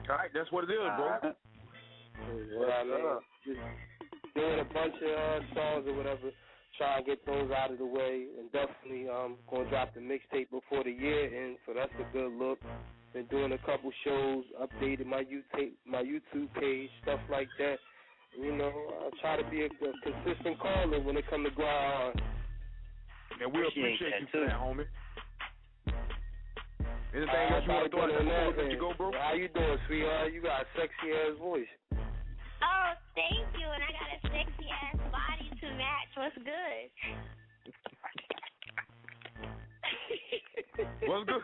All right, that's what it is, bro. What I mean, just doing a bunch of uh, songs or whatever, try and get those out of the way, and definitely um gonna drop the mixtape before the year ends, so that's a good look. Been doing a couple shows, updated my YouTube my YouTube page, stuff like that. You know, I try to be a, a consistent caller when it comes to grind. And we Appreciate appreciate you that, for too. that, homie. Anything Uh, else you want to throw out there before you go, bro? How you doing, sweetheart? You got a sexy ass voice. Oh, thank you. And I got a sexy ass body to match. What's good? What's good?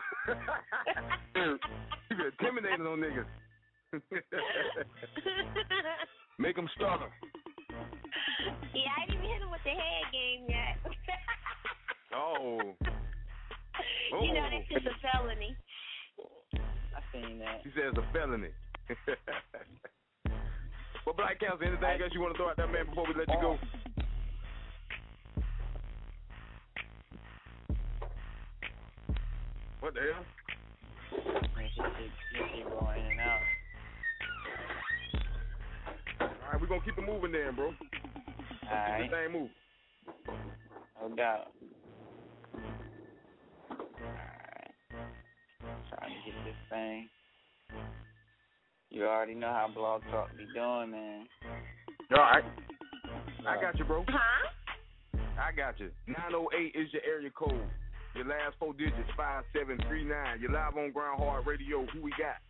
you been intimidating on niggas. Make them stutter. Yeah, I didn't even hit him with the head game yet. Oh. You know Oh. that's just a felony. I seen that. She says a felony. well, Black Council, anything I, else you want to throw out that man, before we let you go? What the hell? We gonna keep it moving then, bro. All right. Keep the thing moving. No doubt. Alright. Trying to get this thing. You already know how Blog Talk be doing, man. All right. I got you, bro. Huh? I got you. 908 is your area code. Your last four digits, 5739. You're live on Grind Hard Radio. Who we got?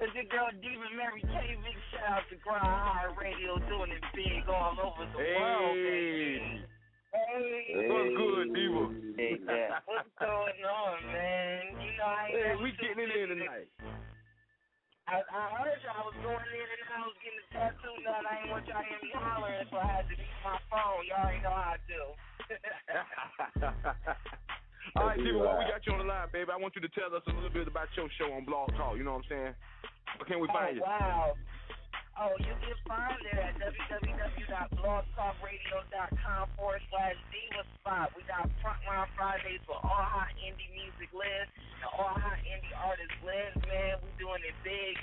It's your girl Diva Mary K. Big shout out to Grind Hard Radio doing it big all over the world, baby. Hey. What's good, Diva? Hey, yeah. What's going on, man? You know, I ain't Hey, we too getting it in busy tonight. I, I heard y'all was going in and I was getting a tattoo done. I ain't want y'all to hear me hollering, so I had to use my phone. Y'all already know how I do. All right, Diva, while we got you on the line, baby, I want you to tell us a little bit about your show on Blog Talk. You know what I'm saying? Where can we find you? oh, wow. Oh, you can find it at www.blogtalkradio.com forward slash Diva Spot. We got Frontline Fridays for all hot indie music live and all hot indie artists live. Man, we doing it big.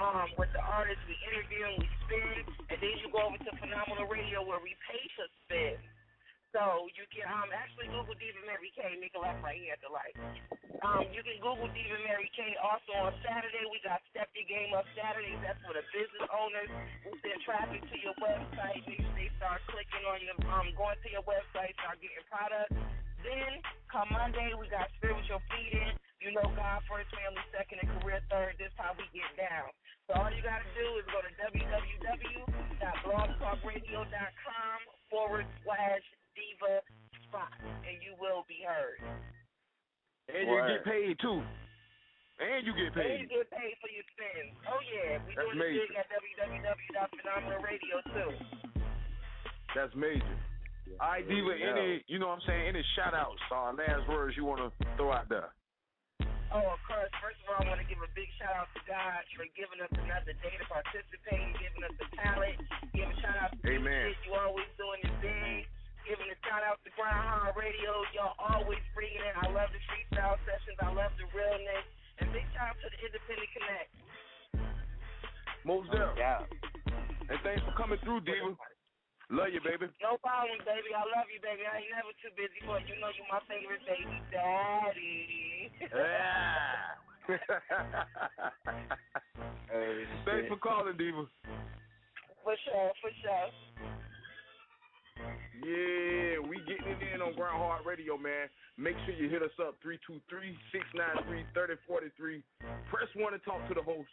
Um, with the artists, we interview and we spin. And then you go over to Phenomenal Radio where we pay to spin. So you can um actually Google Diva Mary K. Nigga left right here at the light. Um, you can Google Diva Mary K. Also on Saturday we got Step Your Game Up Saturdays. That's for the business owners who send traffic to your website. They, they start clicking on your um going to your website, start getting products. Then come Monday we got spiritual feeding. You know God first, family second, too. And you get paid. And paid. you get paid for your sins. Oh yeah, we That's doing it major. big at www.phenomenalradio too. That's major. All right, Diva, any, you know what I'm saying, any shout outs or last words you want to throw out there? Oh, of course. First of all, I want to give a big shout out to God for giving us another day to participate, giving us the talent. Never too busy for you. You know you my favorite baby daddy. Yeah. Thanks for calling, Diva. For sure, for sure. Yeah, we getting it in on Grind Hard Radio, man. Make sure you hit us up 323-693-3043. Press one to talk to the host.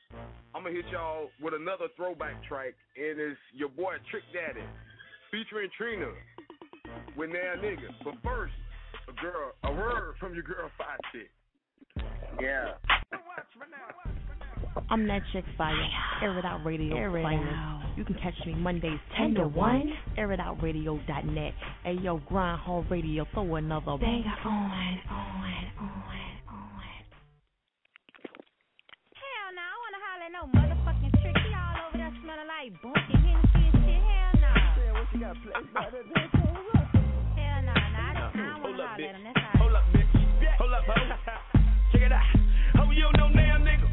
I'm gonna hit y'all with another throwback track, and it's your boy Trick Daddy featuring Trina with Now Nigga. But first, a girl, a word from your girl Five Chick. Yeah. I'm that chick fire. Air it out radio Air it fire. out. You can catch me Mondays 10 to 1. AirItOutRadio.net. Hey yo, Grind Hard Radio. Throw another banger on, on, on, on. Hell no, I wanna holler at no motherfucking trick. He all over there smelling like bunky what you got placed by that Hell no, no, I don't, I don't wanna holler at him. That's. Hold up, bitch. Hold up, ho. Check it out. Ho, you don't know damn nigga.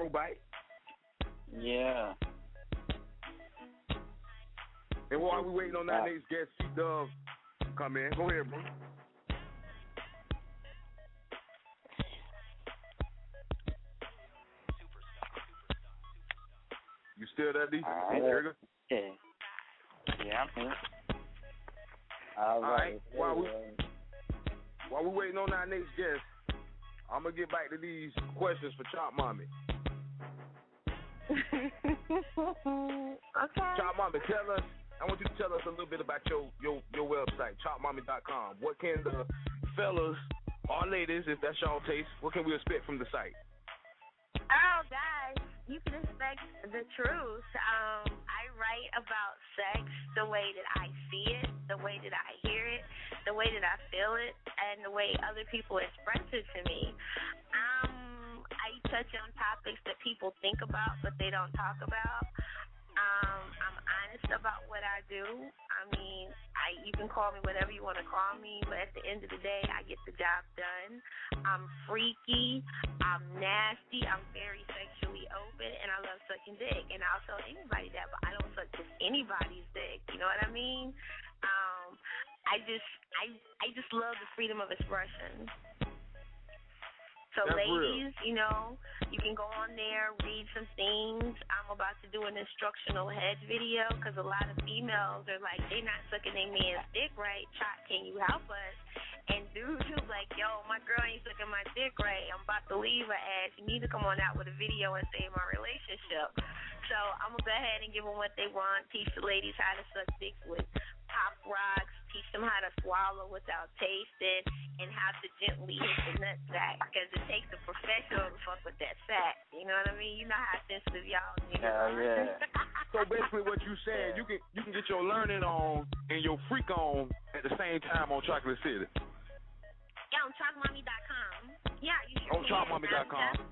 Throwback. Yeah. And while we waiting on that next guest, C Dub, come in. Go ahead, bro. You still there, D? All right. Trigger? Yeah. Yeah, I'm here. All right. While we while we waiting on our next guest, I'm gonna get back to these questions for Chop Mommy. That's your taste, what can we expect from the site? Oh, guys, you can expect the truth. Um, I write about sex the way that I see it, the way that I hear it, the way that I feel it, and the way other people express it to me. Um, I touch on topics that people think about but they don't talk about. Um, I'm honest about what I do. I mean, I you can call me whatever you want to call me, but at the end of the day, I get the job done. I'm freaky. I'm nasty. I'm very sexually open, and I love sucking dick. And I'll tell anybody that, but I don't suck just anybody's dick. You know what I mean? Um, I just, I, I just love the freedom of expression. So, That's real. ladies, you know, you can go on there, read some things. I'm about to do an instructional head video because a lot of females are like, they're not sucking their man's dick right. Chop, can you help us? And dudes was like, yo, my girl ain't sucking my dick right. I'm about to leave her ass. You need to come on out with a video and save my relationship. So I'm going to go ahead and give them what they want, teach the ladies how to suck dick with pop rocks, teach them how to swallow without tasting, and how to gently hit the nut sack. Because it takes a professional to fuck with that sack. You know what I mean? You know how sensitive y'all niggas Hell yeah. So basically, what you saying, you can you can get your learning on and your freak on at the same time on Chocolate City. Yeah, on chopmommy.com. Yeah, you sure On can. chopmommy.com.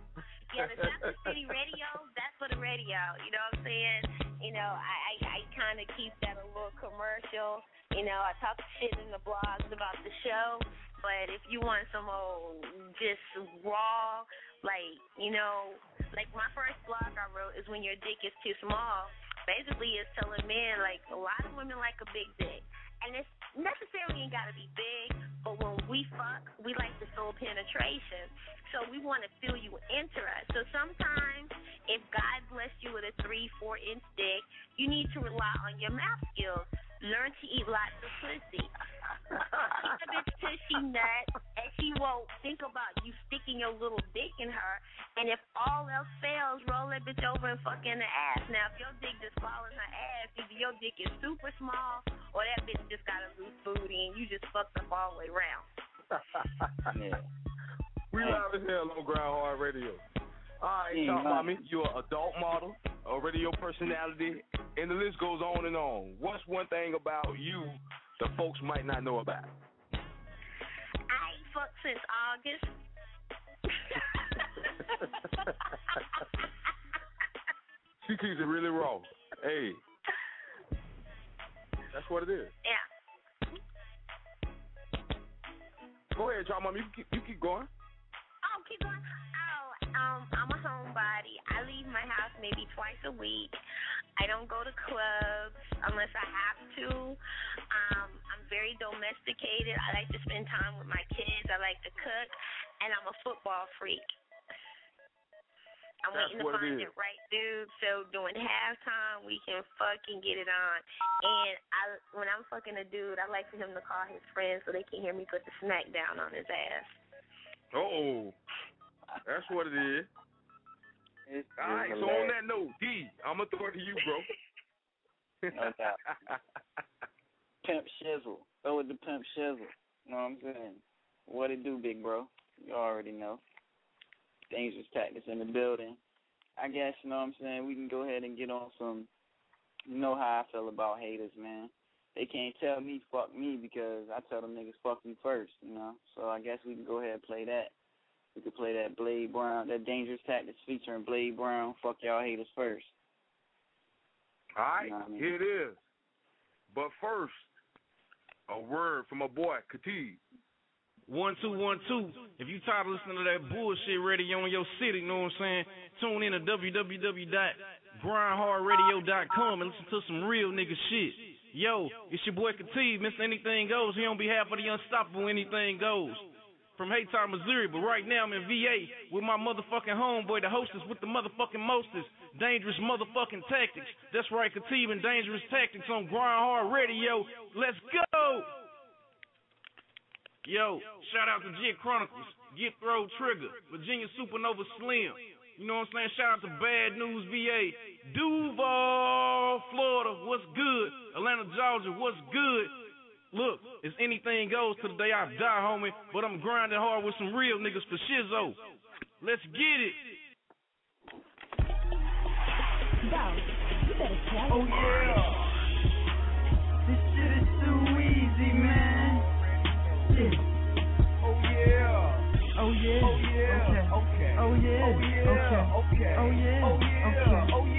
Yeah, the Chocolate City Radio, that's for the radio. You know what I'm saying? You know, I I, I kind of keep that a little commercial. You know, I talk shit in the blogs about the show, but if you want some old just raw, like you know, like my first blog I wrote is when your dick is too small. Basically, it's telling men like a lot of women like a big dick, and it's necessarily ain't gotta be big, but when we fuck, we like the full penetration. So we want to feel you enter us. So sometimes, if God blessed you with a three, four inch dick, you need to rely on your mouth skills. Learn to eat lots of pussy. Eat a bitch till she nut, and she won't think about you sticking your little dick in her. And if all else fails, roll that bitch over and fuck in the ass. Now, if your dick just fall in her ass, either your dick is super small, or that bitch just got a loose booty, and you just fucked up all the way around. Yeah. We live as hell on Grind Hard Radio. All right, mm, mommy. You're an adult model, a radio personality, and the list goes on and on. What's one thing about you the folks might not know about? I ain't fucked since August. she keeps it really raw. Hey, that's what it is. Yeah. Go ahead, child mom. You keep, you keep going. I'll keep going. Um, I'm a homebody. I leave my house maybe twice a week. I don't go to clubs unless I have to. Um, I'm very domesticated. I like to spend time with my kids. I like to cook, and I'm a football freak. I'm That's waiting to find the right dude. So during halftime, we can fucking get it on. And I, when I'm fucking a dude, I like for him to call his friends so they can hear me put the smack down on his ass. Oh, that's what it is. All right. So on that note, D, I'm gonna throw it to you, bro. No doubt. Pimp Shizzle. Go with the Pimp Shizzle. You know what I'm saying? What it do, big bro? You already know. Dangerous tactics in the building. I guess, you know what I'm saying, we can go ahead and get on some you know how I feel about haters, man. They can't tell me fuck me because I tell them niggas fuck me first, you know. So I guess we can go ahead and play that. We could play that Blade Brown, that Dangerous Tactics featuring Blade Brown, fuck y'all haters first. All right, You know I mean? here it is. But first, a word from my boy Khatib. One two one two. If you tired of listening to that bullshit radio in your city, you know what I'm saying? Tune in to www.grindhardradio.com and listen to some real nigga shit. Yo, it's your boy Khatib. Mr. Anything Goes. He on behalf of the Unstoppable Anything Goes. From Haytime, Missouri, but right now I'm in VA with my motherfucking homeboy, the hostess with the motherfucking mostest. Dangerous motherfucking tactics. That's right, Khatib and Dangerous Tactics on Grind Hard Radio. Let's go! Yo, shout out to Jit Chronicles, Get Throw Trigger, Virginia Supernova Slim. You know what I'm saying? Shout out to Bad News VA, Duval, Florida, what's good? Atlanta, Georgia, what's good? Look, it's anything goes to the day I die, homie, but I'm grinding hard with some real niggas for shizzo. Let's get it. Oh yeah. This shit is too easy, man. Yeah. Oh yeah. Oh yeah. Oh yeah. Oh, oh, okay. Oh yeah. Oh yeah. Okay. Oh yeah. Oh yeah. Oh yeah.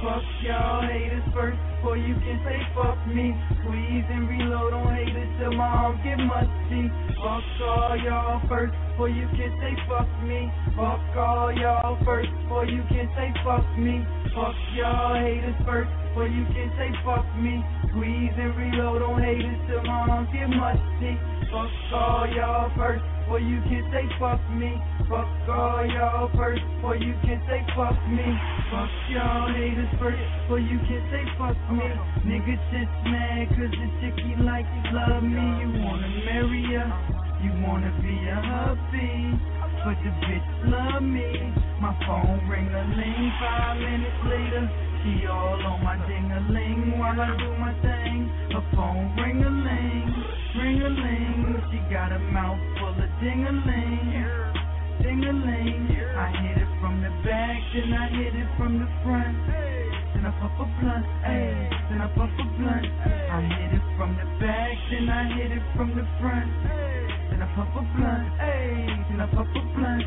Fuck y'all haters first before you can say fuck me. Squeeze and reload on haters till my arms get musty. Fuck all y'all first before you can say fuck me. Fuck all y'all first before you can say fuck me. Fuck y'all haters first before you can say fuck me. Squeeze and reload on haters till my arms get musty. Fuck all y'all first before you can say fuck me. Fuck all y'all first before you can say fuck me. Fuck y'all haters first before you can say fuck me. Nigga just mad cause the chickie like you love me. You wanna marry her, you wanna be a hubby. But the bitch love me. My phone ring a ling five minutes later. She all on my ding a ling while I do my thing. Her phone ring a ling, ring a ling. She got a mouth full of ding a ling, ding a ling. I hit it from the back, then I hit it from the front. Then I puff a blunt, ayy. Then I puff a blunt. I hit it from the back, then I hit it from the front. Then I puff a blunt, ayy. Then I puff a blunt.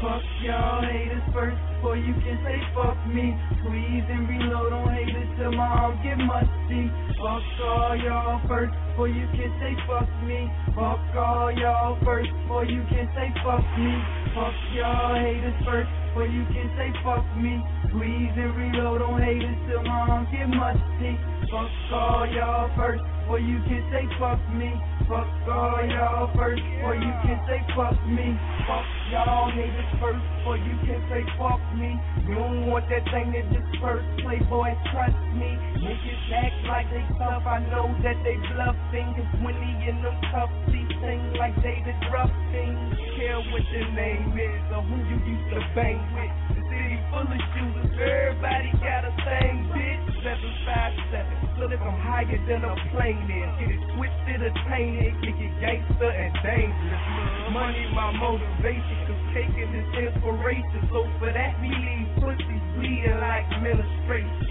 Fuck y'all haters first before you can say fuck me. Squeeze and reload on haters till my arms get musty. Fuck all y'all first before you can say fuck me. Fuck all y'all first before you can say fuck me. Fuck y'all haters first before you can say fuck me. Squeeze and reload on haters till my arms get musty. Fuck all y'all first before you can say fuck me. Fuck all y'all first before you can say fuck me. Fuck y'all haters first before you can say fuck me. You don't want that thing to disperse, playboy, trust me. Niggas act like they tough, I know that they bluffing. Cause when they in them tough seats, sing like they the rough things. Care what your name is or who you used to bang with. The city full of shooters, everybody got a thing, bitch. Seven five seven. So if I'm higher than a plane is, get it twisted or tainted, kick it gangster and dangerous. Money my motivation, cause taking is inspiration. So for that we leave pussy bleeding like ministration.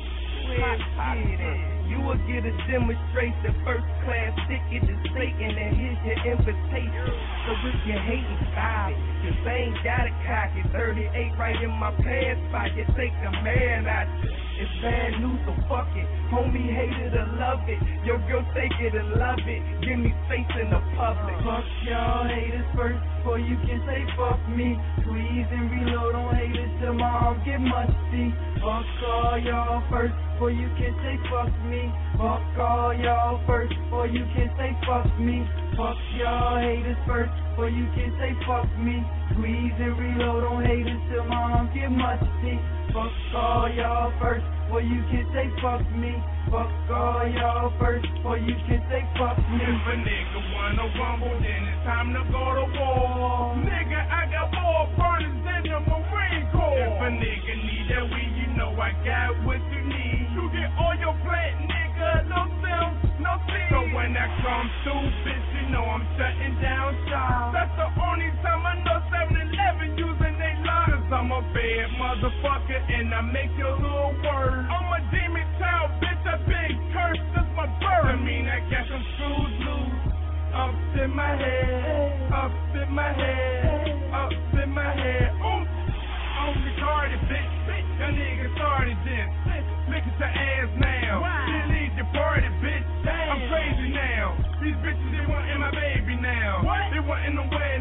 Where's it? You will get a demonstration, first class ticket to Satan, and here's your invitation. So if you hating, stop it. I ain't got a cocky 38 right in my pants pocket, take the man out you. It's bad news, so fuck it. Homie hated or love it. Your girl take it and love it. Give me face in the public. Fuck y'all haters first before you can say fuck me. Squeeze and reload on haters till my arm get musty. Fuck all y'all first before you can say fuck me. Fuck all y'all first before you can say fuck me. Fuck y'all haters first, or you can say fuck me. Squeeze and reload on haters till my arms get musty. Fuck all y'all first, or you can say fuck me. Fuck all y'all first, or you can say fuck me. If a nigga wanna rumble, then it's time to go to war. Nigga, I got more partners than the Marine Corps. If a nigga need that weed, you know I got what you need. You get all your plant, nigga, no self no scene. So when that comes through, bitch, you know I'm shutting down shop. That's the only time I know 7-Eleven using they line. Cause I'm a bad motherfucker and I make your little words. I'm a demon child, bitch, A big curse, that's my birth. I mean, I got some screws loose. Up in my head, up in my head, up in my head. Ooh, I'm retarded, bitch. Your nigga started this. Look at your ass now. Wow. Delete your party, bitch. Damn. I'm crazy now. These bitches, they wantin' my baby now. What? They wantin' the way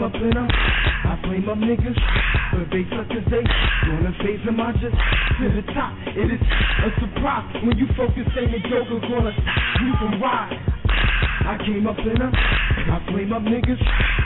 I came up in 'em, I flame up niggas, but they suck as they gonna face 'em, I just to the top. It is a surprise when you focus saying the joker gonna you from ride. I came up in 'em, I flame up niggas,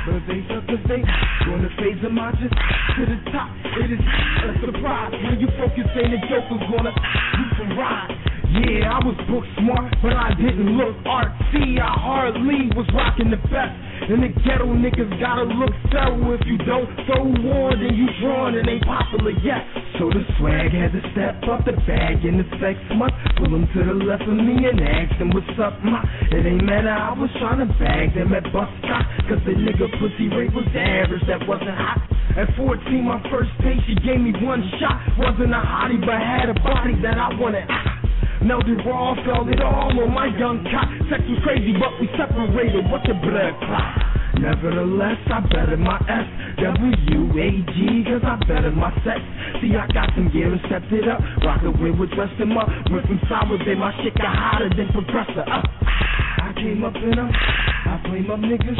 but they suck as they gonna phase 'em, I just to the top. It is a surprise when you focus saying the joker's gonna you from ride. Yeah, I was book smart, but I didn't look artsy. I hardly was rocking the best. And the ghetto niggas gotta look thorough. If you don't throw one, then you drawn and ain't popular yet. So the swag had to step up the bag in the sex month. Pull them to the left of me and ask them what's up, ma. It ain't matter, I was trying to bag them at bus stop. Cause the nigga pussy rate was average, that wasn't hot. At 14, my first date, she gave me one shot. Wasn't a hottie, but had a body that I wanted. Ah. Melted raw, felt it all on my young cock. Sex was crazy, but we separated. What the blood clot? Nevertheless, I bettered my S W A G, cause I bettered my sex. See, I got some gear and stepped it up. Rock the way with dressed him up. Went from sour my shit got hotter than progressor. Up. Uh, ah. I came up in 'em, I flame up niggas,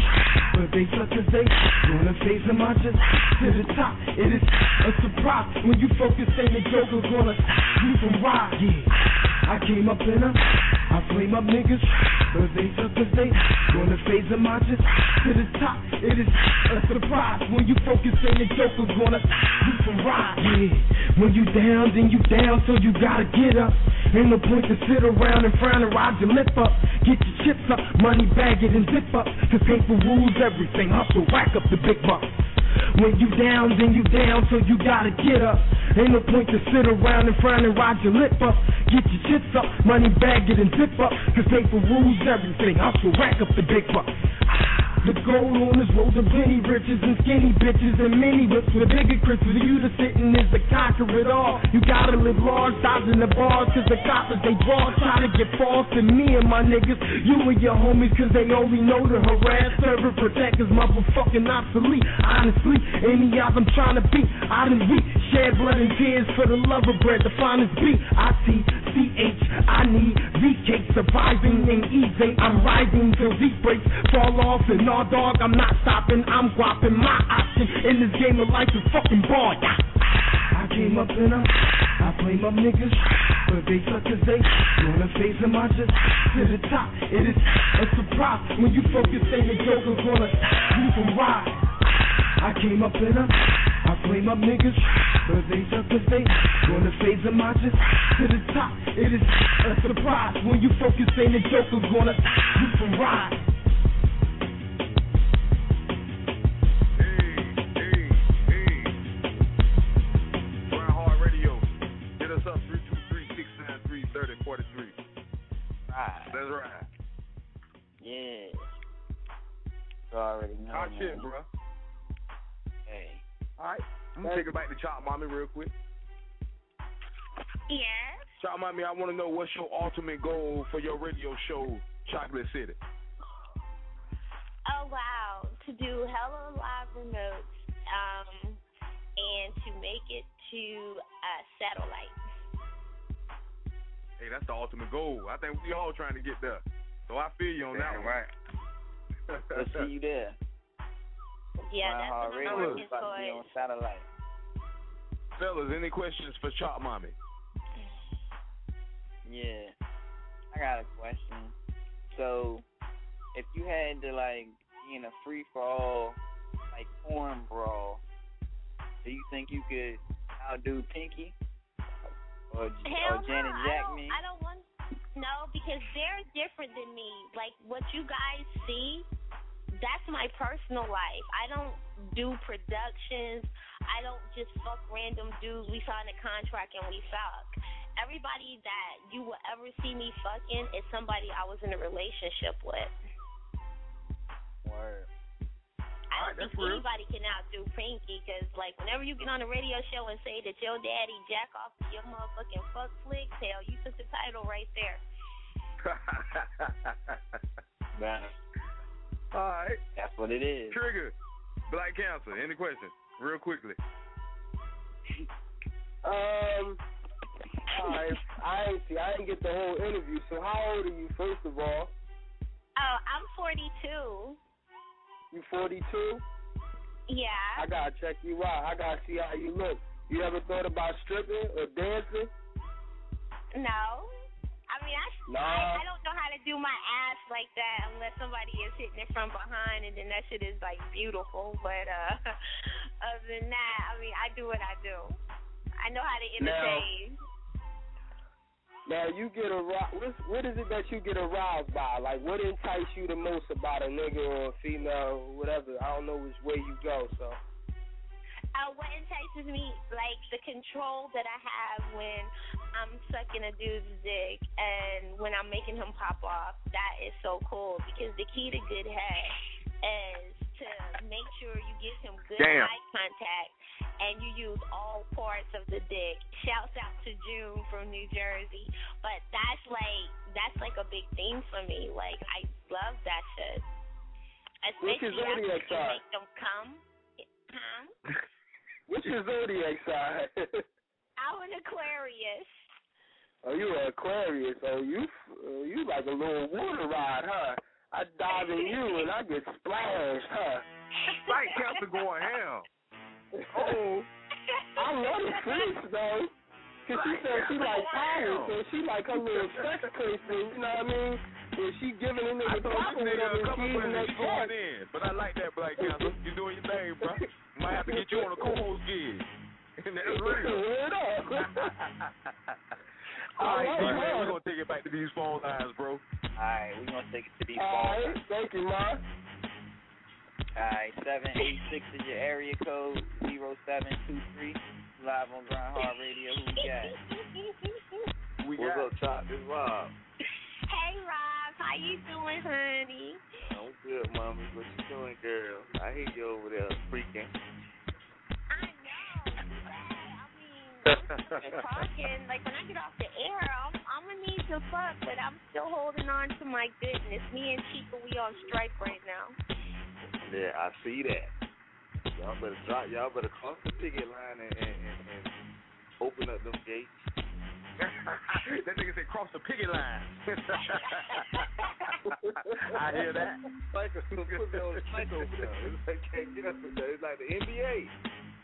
but they suck as they gonna face 'em. I just to the top. It is a surprise when you focus saying the joker's gonna you from ride. Yeah. I came up in 'em, I flame up niggas, but they suck as they gonna phase 'em. I just to the top. It is a surprise when you focus saying the joker's gonna you from ride. Yeah. When you down, then you down, so you gotta get up. Ain't no point to sit around and frown and ride your lip up. Get your chips up, money bag it and zip up. Cause paper rules everything. Hustle, rack up the big bucks. When you down, then you down, so you gotta get up. Ain't no point to sit around and frown and ride your lip up. Get your chips up, money bag it and zip up. Cause paper rules everything. Hustle, rack up the big bucks. The gold on this road of plenty riches and skinny bitches and mini whips with bigger crips. For you to sitting is the conquer it all. You gotta live large, dodging the bars, cause the coppers they draw. Try to get false to me and my niggas. You and your homies, cause they only know to harass, serve and protect is motherfucking obsolete. Honestly, any I'm trying to beat, I done weak. Shed blood tears for the love of bread. The finest beat, I T C H. I need V cake surviving and easing. I'm riding till these breaks fall off and all dog. I'm not stopping. I'm guapping my option in this game of life is fucking ball. Yeah. I came up in 'em, I flame my niggas, but they suck as they gonna face 'em. I just to the top. It is a surprise when you focus saying the joker's gonna you can ride. I came up in 'em, I flame up niggas, they suck as they gonna phase. I just to the top. It is a surprise when you focus saying the joker's gonna you from ride. Grind Hard Radio. Hit us up 323-693-3043. Right. That's right. Yeah. Already know. Hot shit, bro. Hey. All right. I'm gonna take it back to Chop Mommy real quick. Yes. Chop Mommy, I want to know what's your ultimate goal for your radio show, Chocolate City. Oh wow, to do hella live remotes, um, and to make it to uh, satellite. Hey, that's the ultimate goal. I think we all trying to get there. So I feel you on that Damn one. right. We'll see you there. Yeah, that's Hard what Radio I'm working is about to be on towards. satellite. Fellas, any questions for Chop Mommy? Yeah. I got a question. So, if you had to like be in a free for all, like porn brawl, do you think you could outdo Pinky or, Hell or Janet no, Jackman? I don't, I don't want. No, because they're different than me. Like what you guys see, that's my personal life. I don't do productions. I don't just fuck random dudes. We sign a contract and we fuck. Everybody that you will ever see me fucking is somebody I was in a relationship with. Word. I don't think anybody can outdo Pinky because, like, whenever you get on a radio show and say that your daddy jack off to your motherfucking fuck flicks, hell, you took the title right there. Man, All right. that's what it is. Trigger. Black Cancer. Any questions? Real quickly. Um, I I ain't see. I didn't get the whole interview. So how old are you, first of all? Oh, I'm 42. You 42? Yeah. I gotta check you out. I gotta see how you look. You ever thought about stripping or dancing? No. I mean, I, Nah. I I don't know how to do my ass like that unless somebody is hitting it from behind, and then that shit is like beautiful. But uh other than that, I mean, I do what I do. I know how to entertain. Now you get aroused. What, what is it that you get aroused by? Like, what entices you the most about a nigga or a female, or whatever? I don't know which way you go. So Uh, what entices me, like the control that I have when I'm sucking a dude's dick and when I'm making him pop off, that is so cool because the key to good head is to make sure you give him good Damn. eye contact and you use all parts of the dick. Shouts out to June from New Jersey. But that's like that's like a big thing for me. Like I love that shit. Especially after you make them come. Huh? what's your zodiac sign? I'm an Aquarius. oh, you an Aquarius. Oh, you uh, you like a little water ride, huh? I dive in you and I get splashed, huh? Black Cancer going ham. Oh. I love the freaks though. Cause she said she like pirates, so she like her little sex place you know what I mean? Where she giving a I nigga told top you nigga a couple and she minutes that you going in, but I like that Black Cancer. You doing your thing, bro. Might have to get you on a co-host gig. And that's real. Word up. All right, All right, D-Man, we're gonna take it back to these phone lines, bro. Alright, we're gonna take it to these All phones. right, thank you, man. Alright, seven eight six is your area code, zero seven two three. Live on Grind Hard Radio. Who we got? We What's got up, Chop? This Rob. Hey Rob, how you doing, honey? I'm good, mommy. What you doing, girl? I hear you over there freaking. I know. I mean, talking like when I get off the air, I'm I'm gonna need to fuck, but I'm still holding on to my goodness. Me and Chica, we on strike right now. Yeah, I see that. Y'all better drop. Y'all better cross the picket line and, and, and, and open up them gates. That nigga said cross the picket line. I hear that. Psycho, put me on the psycho over there. It's like, can't get up with that. It's like the NBA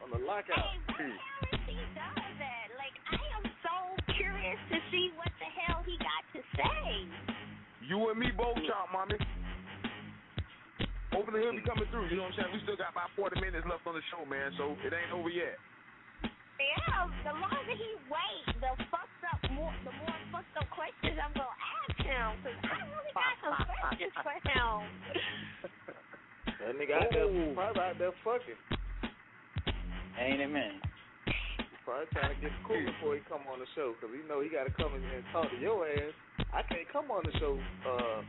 on the lockout. Hey, what he does that? Like I am so curious to see what the hell he got to say. You and me both, chop, mommy. Hopefully he'll be coming through. You know what I'm saying? We still got about 40 minutes left on the show, man. So it ain't over yet. Yeah, the longer he wait, the fucked up more, the more fucked up questions I'm gonna ask him. Cause I really got some questions for him. That nigga out there, probably out there fucking. Ain't it, man? Probably trying to get cool before he come on the show, cause he know he got to come in and talk to your ass. I can't come on the show uh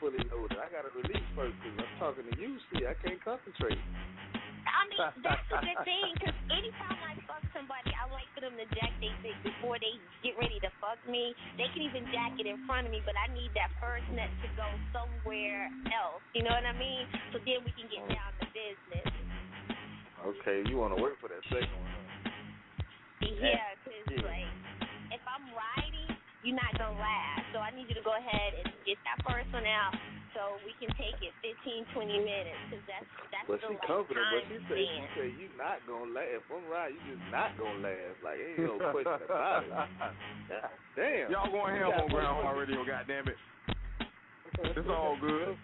fully loaded. I got to release first, cause I'm talking to you. See, I can't concentrate. I mean, that's a good thing. Cause anytime I fuck somebody, I like for them to jack their dick before they get ready to fuck me. They can even jack it in front of me, but I need that first nut to go somewhere else. You know what I mean? So then we can get oh. down to business. Okay, you want to wait for that second one? Huh? Yeah, cause like if I'm riding, you're not gonna last. So I need you to go ahead and get that first one out, so we can take it 15, 20 minutes, cause that's that's But the she like, confident, but time she say she span. say you not gonna laugh. If I'm right, you just not gonna laugh. Like ain't no question about it. Damn. Y'all going ham on Grind Hard Radio, goddamn it. It's all good.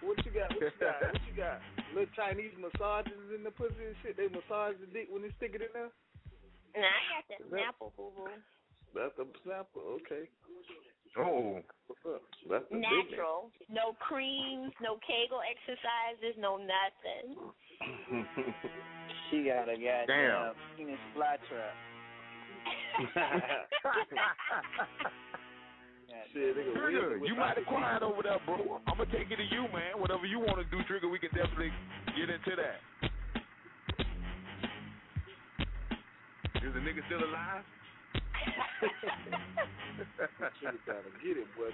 What you got? What you got? What you got? Little Chinese massages in the pussy and shit. They massage the dick when they stick it in there. Nah, I got that Snapple boo boo. That's a sample. Okay. Oh. That's the business. Natural. No creams, no Kegel exercises, no nothing. She got a goddamn Damn. penis fly trap. Shit, nigga, Trigger, weird. you mighty quiet over there, bro. I'm gonna take it to you, man. Whatever you want to do, Trigger, we can definitely get into that. Is the nigga still alive?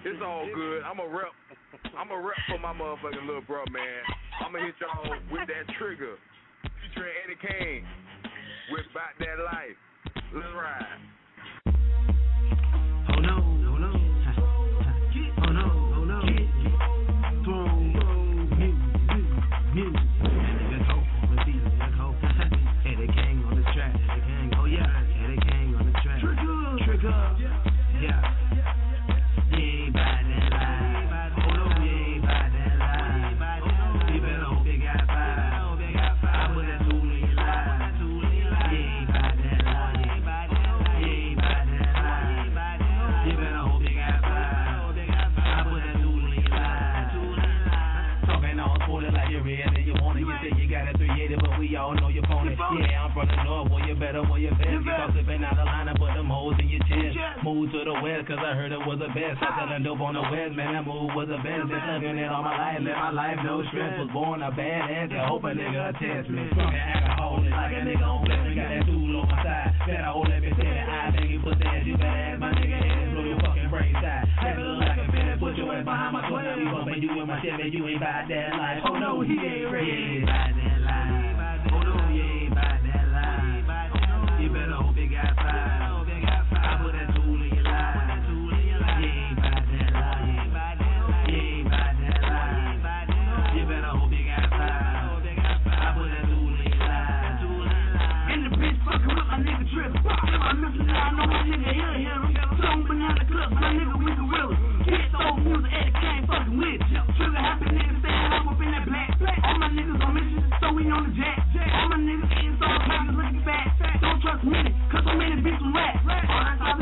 It's all good. I'm a rep. I'm a rep for my motherfucking little bro, man. I'm gonna hit y'all with that trigger, featuring Eddie Kane, with "About That Life." Let's ride. From the north, where you better, where you best. You talk sipping out the line and put them hoes in your chest. Move to the west, cause I heard it was the best. I selling dope on the west, man, that move was the best. Been living it all my life, live my life, no stress. Was born a badass, and hope a nigga attest me. Drunk and alcoholic, like a nigga on me. Got that tool on my side. Better hold that bitch in the eye, bang you pussy ass. You better ask my nigga and blow your fucking brains out. Have it look like a finish, put your ass behind my. Now we bumping you in my Chevy, you ain't by that life. Oh no, he ain't ready. Nigga here, banana clip, my nigga we soul music, Kane fucking with happy home up in that black. All my niggas on so we on the. All my niggas eating so niggas looking fat. Don't trust many, cause so many bitch some rats. All inside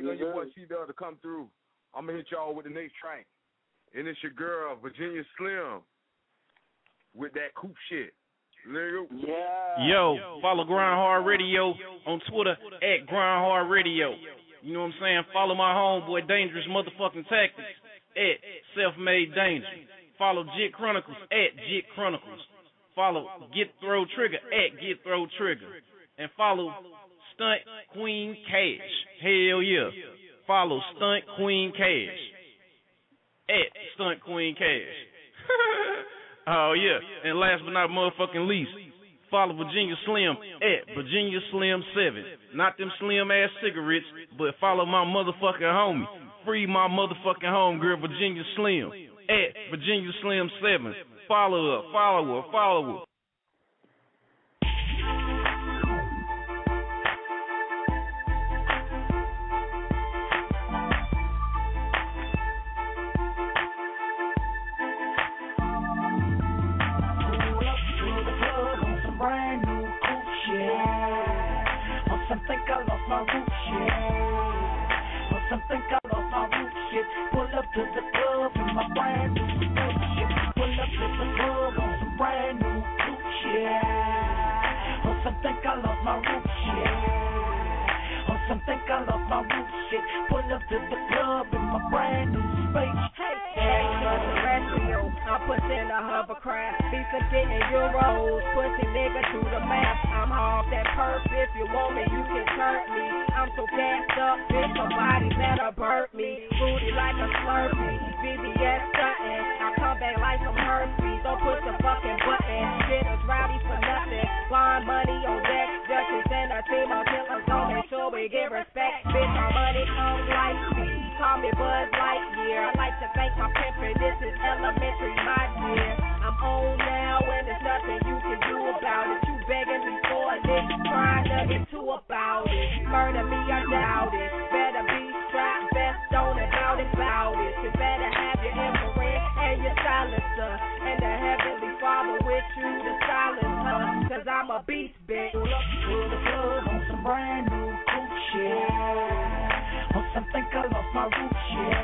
And while we waiting on your boy mm-hmm. C Dub to come through, I'm gonna hit y'all with the next track. And it's your girl, Virginia Slim, with that coop shit. Nigga. Yeah. Yo, follow Grind Hard Radio on Twitter at Grind Hard Radio. You know what I'm saying? Follow my homeboy Dangerous Motherfucking Tactics at Self Made Danger. Follow Jit Chronicles at Jit Chronicles. Follow Get Throw Trigger at Get Throw Trigger. And follow Stunt Queen Cash. Hell yeah. Follow Stunt Queen Cash at Stunt Queen Cash. oh yeah. And last but not motherfucking least, follow Virginia Slim at Virginia Slim Seven. Not them slim ass cigarettes, but follow my motherfucking homie. Free my motherfucking homegirl Virginia Slim at Virginia Slim Seven. Follow her, follow her, follow her. Shit. On something I lost my roots shit. On something I lost my roots shit. Pull up to the club in my brand new cool shit. Pull up to the club on some brand new cool shit. On something I lost my roots shit. On something I lost my roots shit. Pull up to the club in my brand new space. Extraterrestrial, I'm pushing a hovercraft. Be getting euros, pushing nigga to the map. I'm off that perp. If you want me, you can hurt me. I'm so gassed up, bitch. Somebody better burp me. Booty like a Slurpee. VVS stunting. I come back like some herpes. Don't push the fucking button. Shit is rowdy for nothing. Blind money on deck. Justice and a team of Sure we get respect. Bitch, My money money like life. Call me Buzz Lightyear. I like to thank my pimpin'. This is elementary, my dear. I'm on now, and there's nothing you can do about it. You begging me for a lick, trying to get to about it. Murder me, I doubt it. Better be strapped, best on it, doubt it, about it. You better have your infrared and your silencer, and the heavenly father with you to silence her. Cause I'm a beast, bitch. Pull up to the club on some brand new cool shit. On some think I lost my root shit.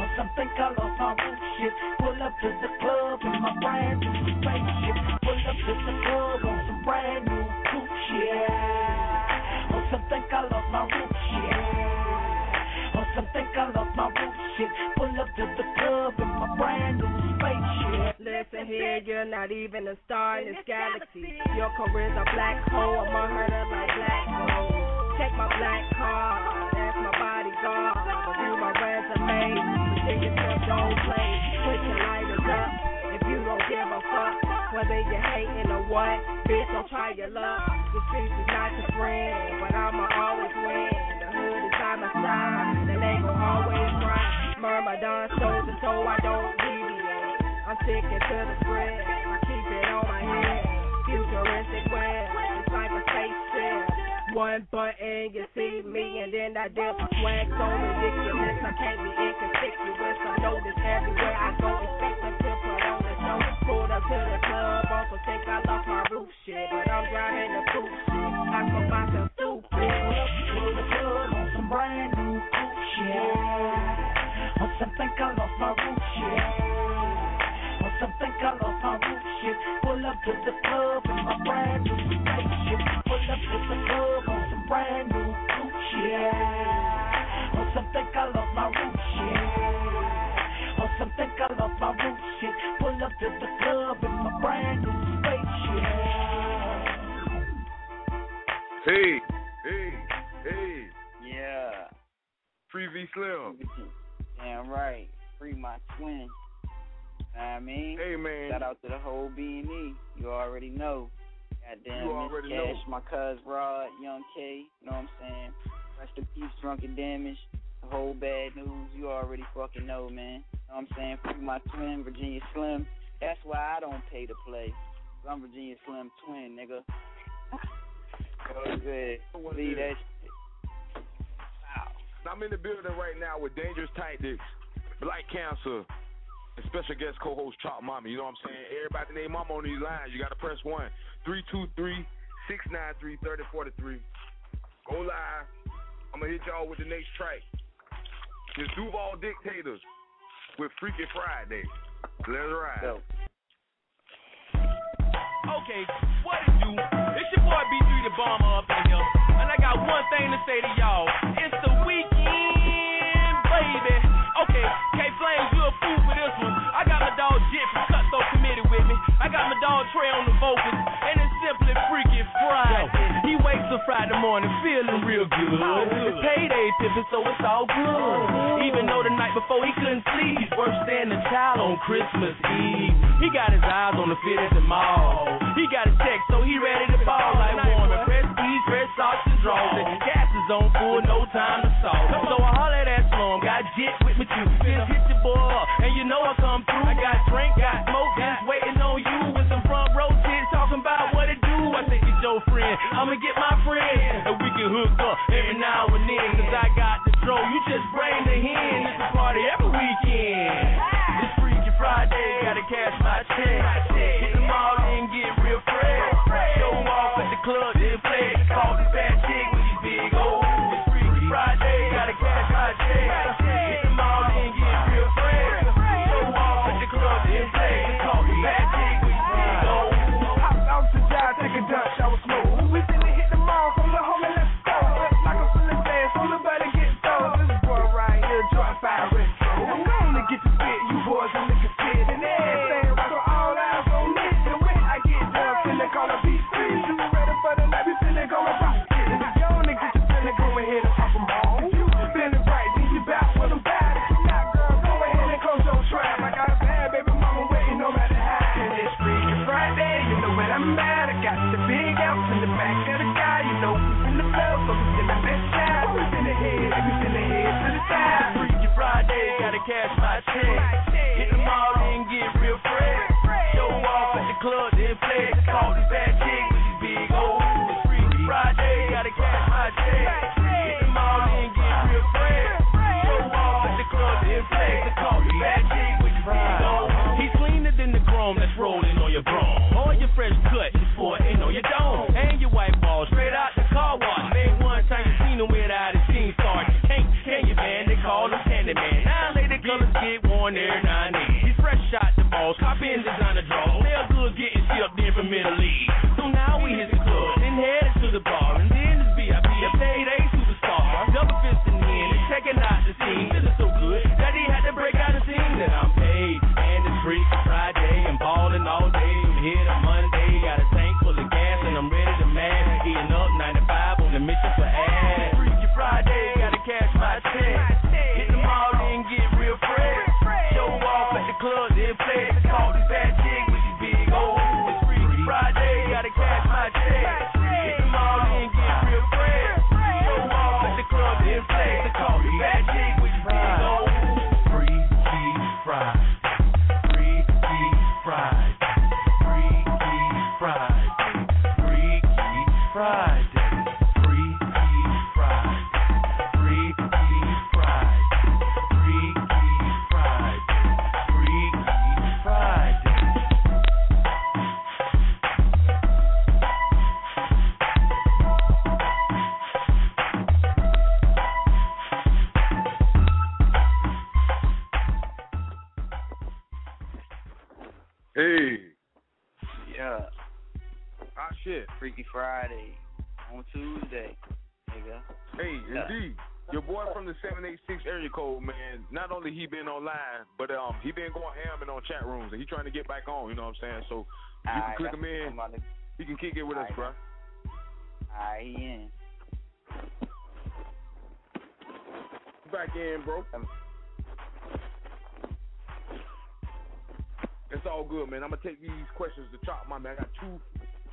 On some think I lost my root shit. Pull up to the club in my brand new spaceship. Pull up to the club on some brand new cool shit. On some think I lost my root shit. On some think I lost my root shit. Pull up to the club in my brand new spaceship. Listen here, you're not even a star in this galaxy. Your career's a black hole. I'm a herder like black hole. Check my black card, that's my bodyguard. Review my resume, Virginia Slim don't play. Put your lighters up if you don't give a fuck. Whether you're hating or what, bitch, don't try your luck. The streets is not your friend, but I'ma always win. The hood is by my side, and they gon' always ride. Myrmidon soldier, so I don't deviate. I'm sticking to the script. I keep it on my head. Futuristic web. It's like a spaceship. One button, you see me, and then I dip. Swag so ridiculous, I can't be inconspicuous. I notice everywhere I go. Expect them to put on the show. Pulled up to the club, also think I lost my roof shit, but I'm driving the coupe. I. Pull up to the club on some brand new shit. On some think I lost my root shit. Some think I lost my root shit. Pull up to the club in my brand new spaceship. Pull up to the club on some brand new cool shit. On some think I lost my root shit. On some think I lost my root shit. Pull up to the club in my brand new spaceship. Hey, hey, hey. Yeah. Free V Slim. Damn right. Free my twin. I mean? Hey, man. Shout out to the whole B and E. You already know. Goddamn You already Cash, know. my cuz Rod, Young K, you know what I'm saying? Rest in peace, drunken damage. The whole bad news, you already fucking know, man. You know what I'm saying? Free my twin, Virginia Slim. That's why I don't pay to play. I'm Virginia Slim twin, nigga. Go good. Leave that shit. I'm in the building right now with Dangerous Tactics, Black Cancer, and special guest co-host Chop Mommy. You know what I'm saying? Everybody name mama on these lines. You gotta press one. Three two three six nine three thirty forty three. Go live. I'm gonna hit y'all with the next track. It's Duval Dictators with Freaky Friday. Let's ride. Okay, what it do? It's your boy B3 the bomber up in here. And I got one thing to say to y'all. It's the weekend, baby. Okay, K Flames, you a fool for this one. I got my dog Jit from Cutthroat Committee with me. I got my dog Trey on the vocals. Friday morning feeling real good. It's payday pimping, so it's all good. Even though the night before he couldn't sleep, he's worse than a child on Christmas Eve. He got his eyes on the fit at the mall. He got a check, so he ready to ball like Warren. Press speed, press socks and draws. And gas is on full, no time to every now in, bro. It's all good, man. I'm gonna take these questions to Chop Mommy. I got two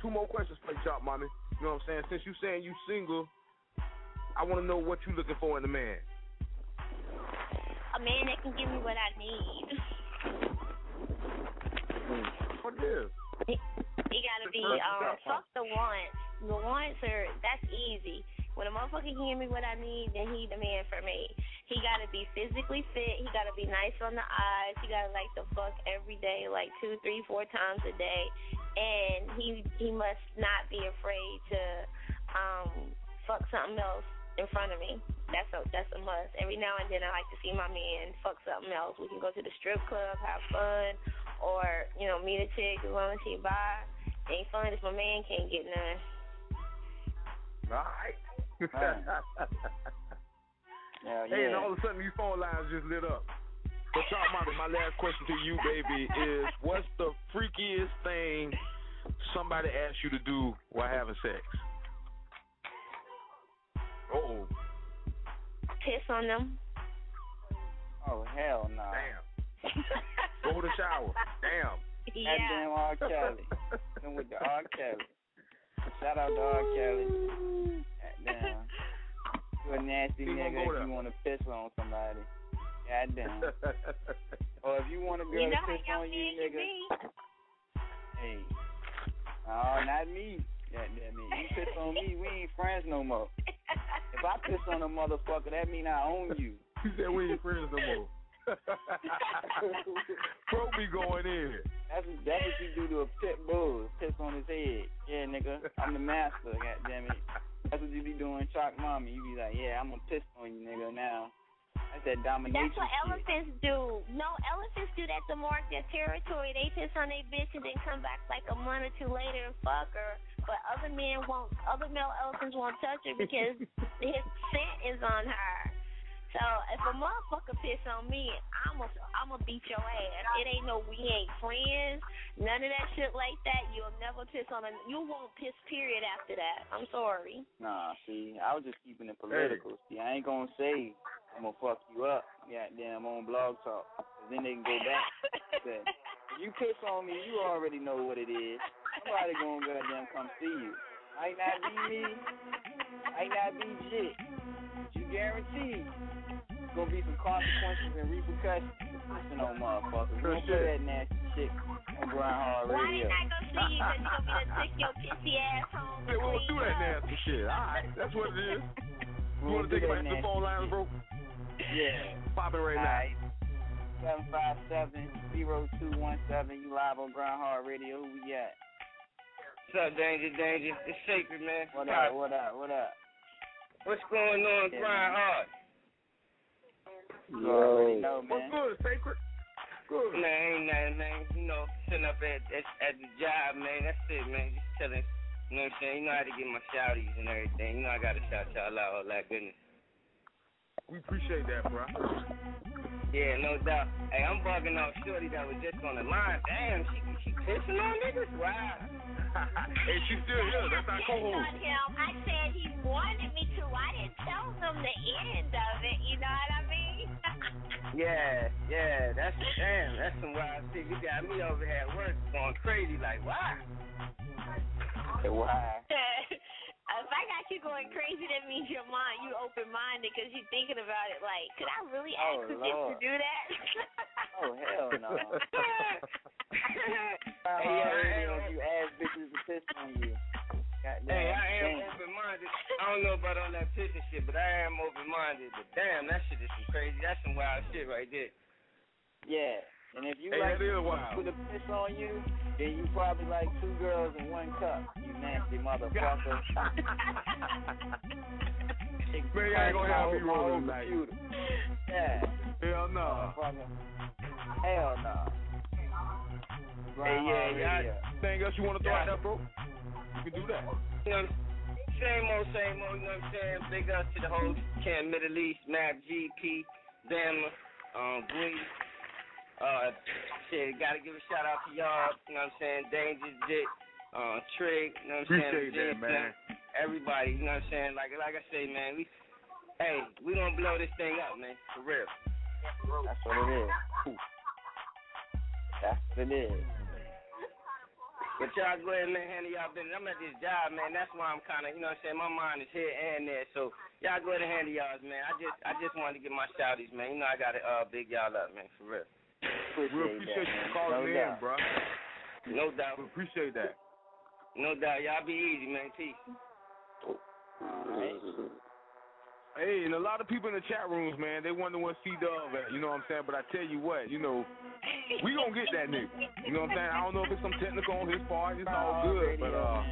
two more questions for Chop Mommy. You know what I'm saying? Since you saying you single, I want to know what you looking for in a man. A man that can give me what I need. What is? He, he gotta be um fuck the wants. The wants are that's easy. When a motherfucker give me what I need, then he the man for me. He gotta be physically fit. He gotta be nice on the eyes. He gotta like the fuck every day, like two, three, four times a day. And he he must not be afraid to um fuck something else in front of me. That's a that's a must. Every now and then I like to see my man fuck something else. We can go to the strip club, have fun, or you know meet a chick as long as she buy. Ain't fun if my man can't get none. All right. Hell Hey, and all of a sudden these phone lines just lit up. So, Chop Mommy, my last question to you, baby, is what's the freakiest thing somebody asked you to do while having sex? Oh, Piss on them. Oh hell no. Damn. Go to the shower. Damn. Yeah. Goddamn R. Kelly. Them with the R. Kelly. Shout out to R. Kelly. Goddamn. You a nasty He nigga if you want to piss on somebody. Goddamn. or if you want a girl You know to how piss y'all on you, men can nigga. be. Hey. Oh, not me. Goddamn it. You piss on me, we ain't friends no more. If I piss on a motherfucker, that mean I own you. He said we ain't friends no more. Bro be going in. That's that's what you do to a pit bull. Piss on his head. Yeah, nigga. I'm the master. God damn it. That's what you be doing, Chop Mommy. You be like, yeah, I'm gonna piss on you, nigga. Now, that's that domination That's what shit. elephants do. No, elephants do that to mark their territory. They piss on their bitch and then come back like a month or two later and fuck her. But other men won't. Other male elephants won't touch her because his scent is on her. So if a motherfucker piss on me, I'ma I'ma beat your ass. It ain't no we ain't friends. None of that shit like that. You'll never piss on a. You won't piss. Period. After that, I'm sorry. Nah, see, I was just keeping it political. See, I ain't gonna say I'm gonna fuck you up. Goddamn, on blog talk. 'Cause then they can go back. Say, if you piss on me, you already know what it is. Somebody gonna goddamn come see you. Might not be me. Might not be shit. But you guarantee gonna be some consequences and repercussions for pissing on motherfuckers. We don't play that nasty shit on Grind Hard Why Radio. didn't I go see you? Cause you want me to take your pissy ass home. Hey, we don't do that nasty shit. All right, that's what it is. You We want don't to take do it back to the phone lines, bro? Yeah. Popping right Alright. Seven five seven zero two one seven. You live on Grind Hard Radio. Who we got? What's up, Danger Danger? It's Sacred, man. What up? What up? What up? What's going on, Yeah, Grind man. Hard? You already know, What's man. good, Sacred? Good. Man, ain't nothing, man. You know, sitting up at, at at the job, man. That's it, man. Just chilling. You know what I'm saying? You know how to get my shouties and everything. You know I gotta shout y'all out, all that goodness. We appreciate that, bro. Yeah, no doubt. Hey, I'm bugging off Shorty that was just on the line. Damn, she she pissing on niggas? Wow. hey, she's still here. That's our co-host. told him, I said he wanted me to. I didn't tell him the end of it. You know what I mean? Yeah, yeah, that's damn, that's some wild shit. You got me over here at work going crazy, like why? Why? If I got you going crazy, that means your mind, you open minded because you're thinking about it. Like, could I really oh, ask Oh, the bitch to do that? Oh hell no. Hey, Hey, yeah, I radio, am- you ask bitches to piss on you. Goddamn Hey, I am shame. open minded. I don't know about all that pissing shit, but I am open minded. But damn, that shit is some crazy. That's some wild shit right there. Yeah. And if you Hey, like that is wild. put a piss on you, then you probably like two girls in one cup. You nasty motherfucker. Man, you ain't gonna have me My whole rolling tonight. computer. Yeah. Hell no. Motherfucker. Hell no. Hey, yeah, yeah. Anything else you want to throw out there, bro? You can do that. You know, same old, same old, you know what I'm saying? Big ups to the whole Camp Middle East, Map GP, Bama, um, Glee. Uh, shit, gotta give a shout out to y'all, you know what I'm saying? Danger Dick, uh, Trig, you know what I'm saying? Appreciate that, man. Everybody, you know what I'm saying? Like, like I say, man, we, hey, we gonna blow this thing up, man, for real. That's what it is. That's what it is. But y'all go ahead, man, handle y'all business. I'm at this job, man. That's why I'm kind of, you know what I'm saying? My mind is here and there. So y'all go ahead and handle y'all's, man. I just, I just wanted to get my shouties, man. You know I got to uh, big y'all up, man, for real. We appreciate you calling No in, doubt. bro. No doubt. We appreciate that. No doubt. Y'all be easy, man. Peace. Hey, and a lot of people in the chat rooms, man, they wonder what C Dub at. You know what I'm saying? But I tell you what, you know, we gonna get that nigga. You know what I'm saying? I don't know if it's some technical on his part. It's all good, but uh,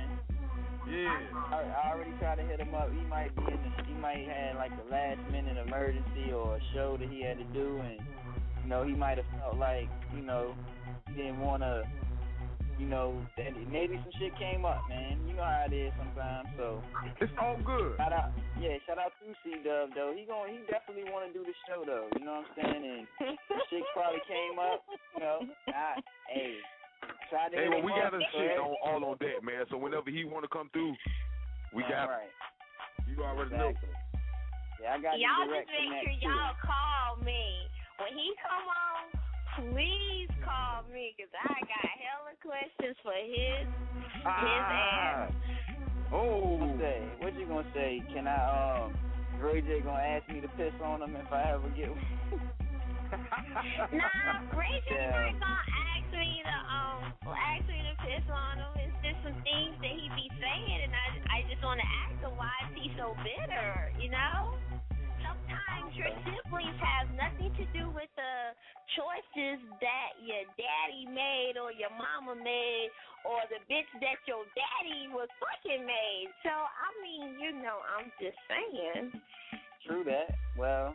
yeah. I, I already tried to hit him up. He might be in the, he might have like a last minute emergency or a show that he had to do, and you know he might have felt like you know he didn't want to, you know, that maybe some shit came up, man. You know how it is sometimes. So it's all good. Shout out, yeah, shout out to C Dub though. He going he definitely want to do the show though. You know what I'm saying? And shit probably came up. You know, I, hey. Tried to Hey, well, we got up, his shit on, all on deck, man. So whenever he want to come through, we Damn got right. You already know. Yeah, I got you y'all just make sure y'all call me when he come on. Please call me 'cause I got hella questions for his his ass. Oh. What you gonna say? What you gonna say? Can I um Ray J gonna ask me to piss on him if I ever get one? Nah, Ray J Yeah. not gonna ask me to um ask me to piss on him. It's just some things that he be saying, and I I just want to ask him why is he so bitter? You know. Sometimes your siblings have nothing to do with the choices that your daddy made or your mama made or the bitch that your daddy was fucking made. So I mean, you know, I'm just saying. True that. Well,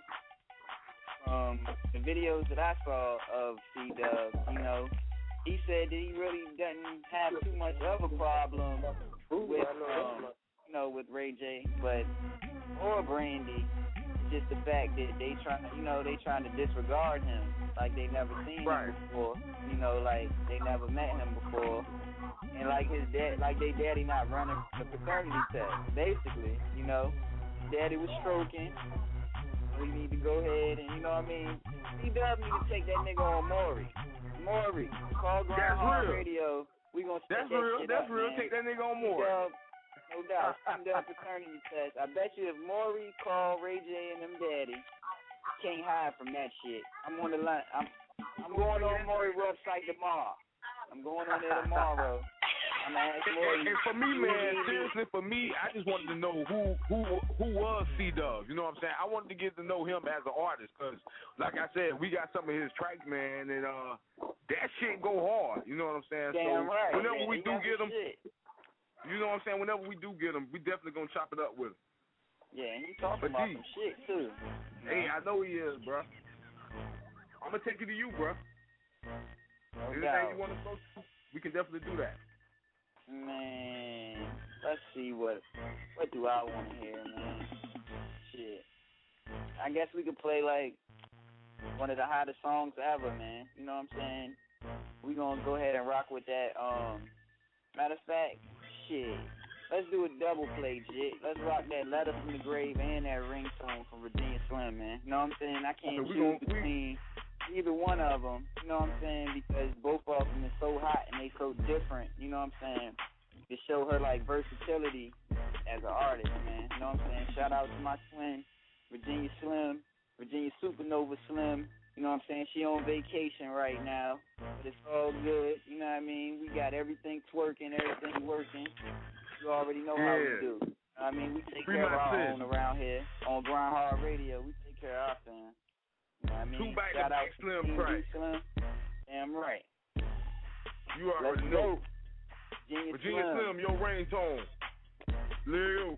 um, the videos that I saw of C Dub, you know, he said that he really doesn't have too much of a problem with, um, you know, with Ray J, but or Brandy. Just the fact that they try, you know, they trying to disregard him like they never seen him before. You know, like they never met him before. And like his dad, like they daddy not running the paternity test, basically. You know, daddy was stroking. We need to go ahead and you know what I mean. C Dub need to take that nigga on Maury. Maury, call Grind Hard. Radio. We gonna That's that real. That's up, real. man. Take that nigga on. Dub, no doubt. Dub paternity test. I bet you if Maury called Ray J and them daddy, can't hide from that shit. I'm on the line. I'm I'm going on Maury website tomorrow. I'm going on there tomorrow. I'm gonna ask And, and, and for me, man, seriously, for me, I just wanted to know who who who was C Dub. You know what I'm saying? I wanted to get to know him as an artist because, like I said, we got some of his tracks, man, and uh, that shit go hard. You know what I'm saying? Damn so right. whenever man. we He do get him, shit. You know what I'm saying? Whenever we do get him, we definitely gonna chop it up with him. Yeah, and he talking But about D. some shit too. Hey, I know he is, bro. I'm gonna take it to you, bro. No Anything doubt. you want to go to, we can definitely do that. Man, let's see what what do I want to hear, man. Shit. I guess we could play like one of the hottest songs ever, man. You know what I'm saying? We gonna go ahead and rock with that. Um, matter of fact, shit. Let's do a double play, jit. Let's rock that letter from the grave and that ringtone from Virginia Slim, man. You know what I'm saying? I can't Okay, choose between either one of them. You know what I'm saying? Because both of them is so hot and they so different. You know what I'm saying? To show her like versatility as an artist, man. You know what I'm saying? Shout out to my twin, Virginia Slim, Virginia Supernova Slim. You know what I'm saying? She on vacation right now, but it's all good. You know what I mean? We got everything twerking, everything working. You already know how we do. I mean, we take Free care of our own around here on Grind Hard Radio. We take care of our fans. You know what I mean? Two back Shout out to Slim Team track. D Slim. Damn right. You already Let's know. go. Virginia, Virginia Slim. Slim, your ringtone. Lil.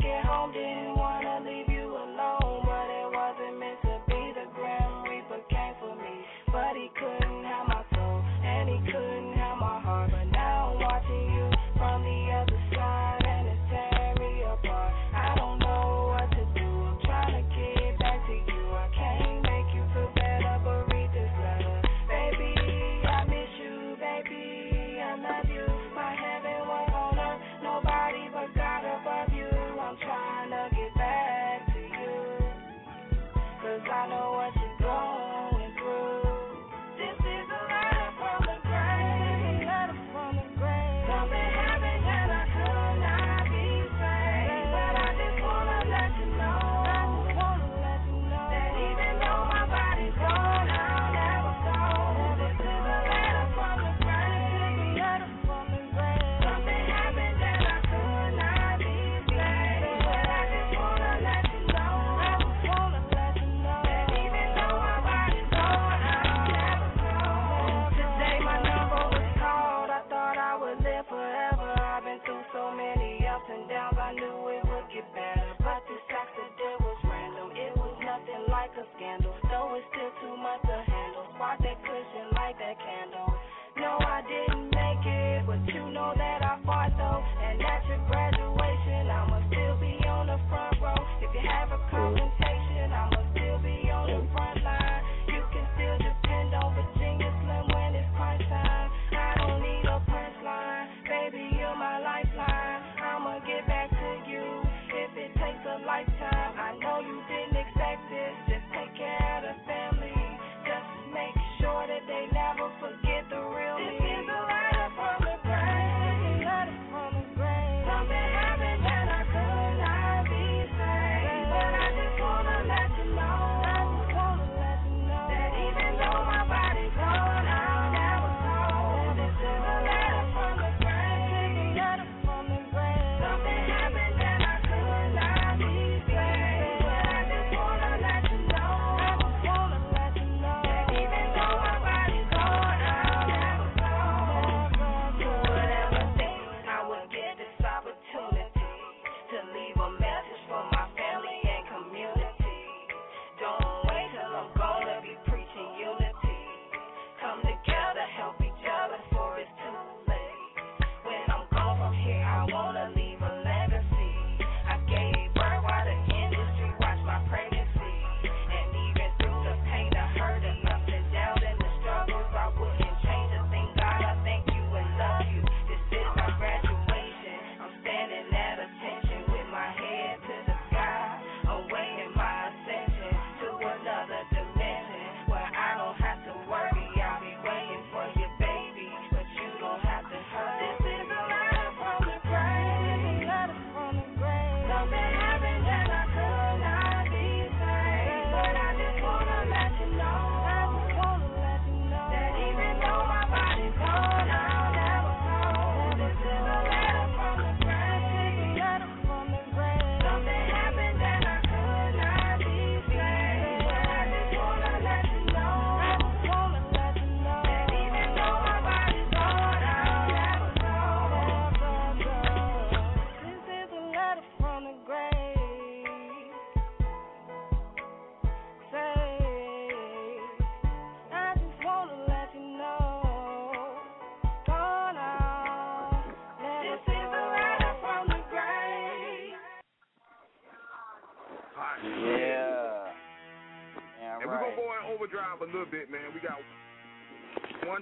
do.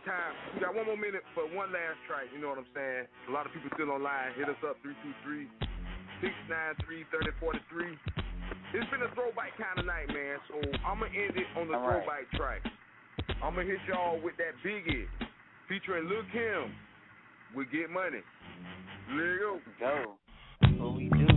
time. We got one more minute for one last track. You know what I'm saying? A lot of people still online. Hit us up 323 693 3043. It's been a throwback kind of night, man. So I'm gonna end it on the All throwback right. track. I'm gonna hit y'all with that Biggie featuring Lil Kim. We get money. There you go. Go. What we do?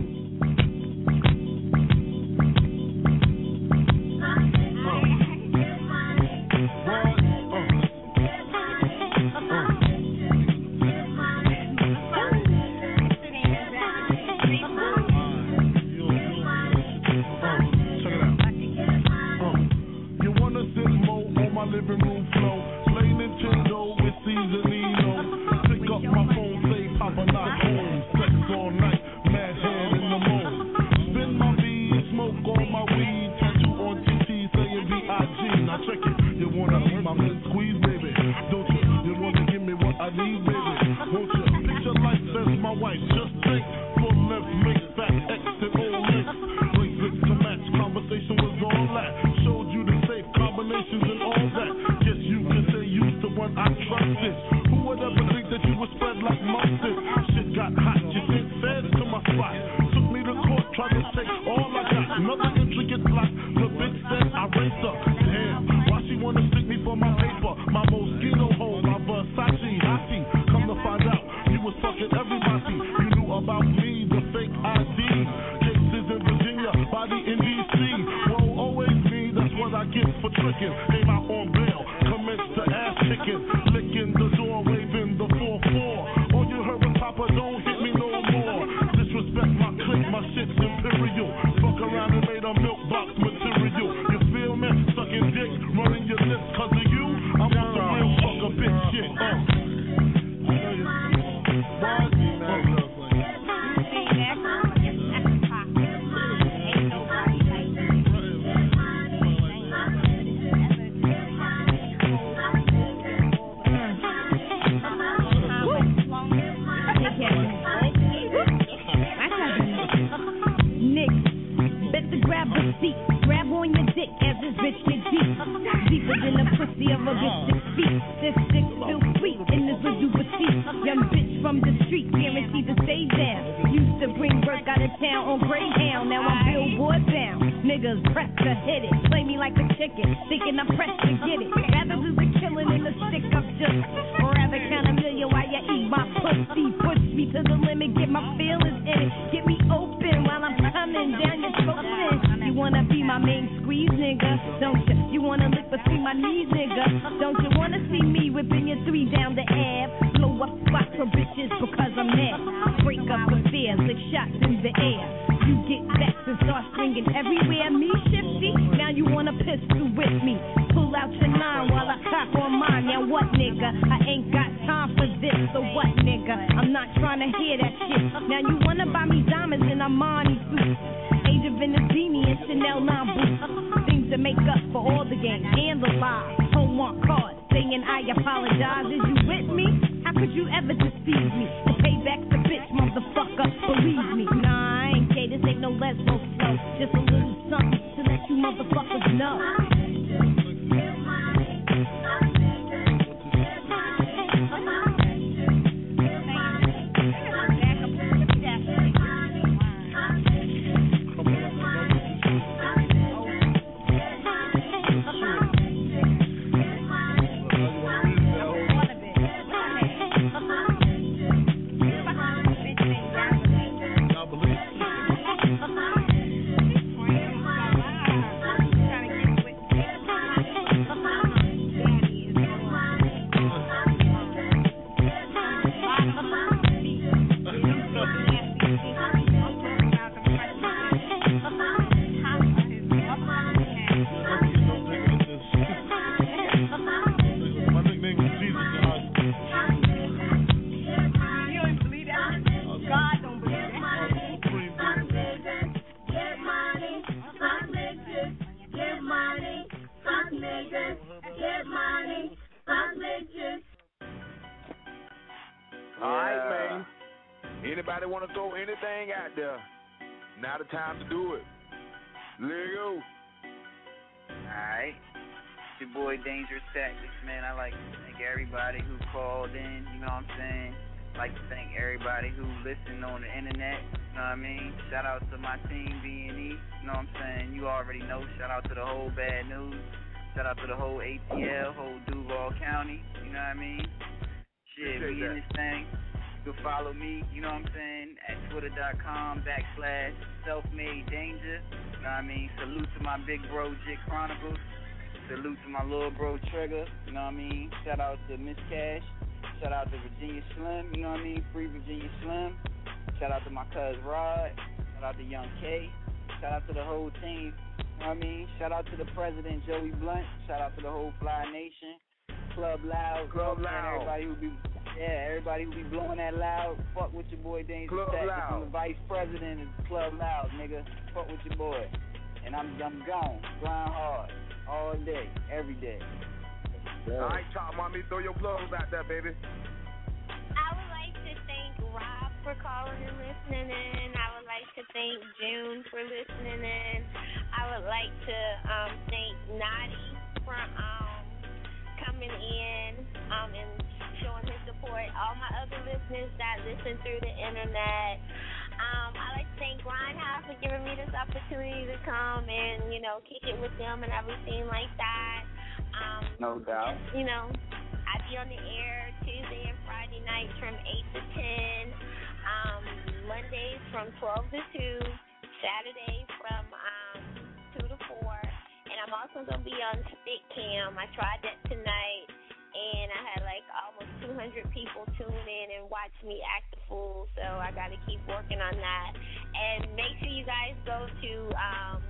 me shifty? Now you wanna pistol with me. Pull out your nine while I hop on mine. Now what, nigga? I ain't got time for this. So what, nigga? I'm not trying to hear that shit. Now you wanna buy me diamonds and Armani suits. Age of Venezini and Chanel 9 boots. Things to make up for all the games and the lies. Hallmark cards saying I apologize. Is you with me? How could you ever deceive me? No. dangerous tactics, man. I like to thank everybody who called in, you know what I'm saying? I like to thank everybody who listened on the internet, you know what I mean? Shout out to my team B and E, you know what I'm saying? You already know. Shout out to the whole bad news. Shout out to the whole ATL, whole Duval County, you know what I mean? Shit, we that. in this thing. You can follow me, you know what I'm saying, at twitter.com backslash self made danger. You know what I mean? Salute to my big bro, Jit Chronicles. Salute to my little bro, Trigger. You know what I mean? Shout out to Miss Cash. Shout out to Virginia Slim. You know what I mean? Free Virginia Slim. Shout out to my cuz Rod. Shout out to Young K. Shout out to the whole team. You know what I mean? Shout out to the president, Joey Blunt. Shout out to the whole Fly Nation. Club Loud. Club you know what I'm Loud. Everybody who be yeah, everybody who be blowing that loud, fuck with your boy Danger Club. Loud. I'm the vice president of Club Loud, nigga. Fuck with your boy. And I'm I'm gone. Grind hard. All day. Every day. All right, Chop Mommy, throw your plugs out there, baby. I would like to thank Rob for calling and listening in. I would like to thank June for listening in. I would like to um, thank Nadi for um, coming in um, and showing his support. All my other listeners that listen through the internet. Um, I like to thank Grind Hard for giving me this opportunity to come and you know kick it with them and everything like that. Um, No doubt. you know, I be on the air Tuesday and Friday nights from 8 to 10, um, Mondays from 12 to 2, Saturday from um, 2 to 4, and I'm also going to be on Stick Cam. I tried that tonight, and I had like almost 200 people tune in and watch me act a fool, so I got to keep working on that. And make sure you guys go to um,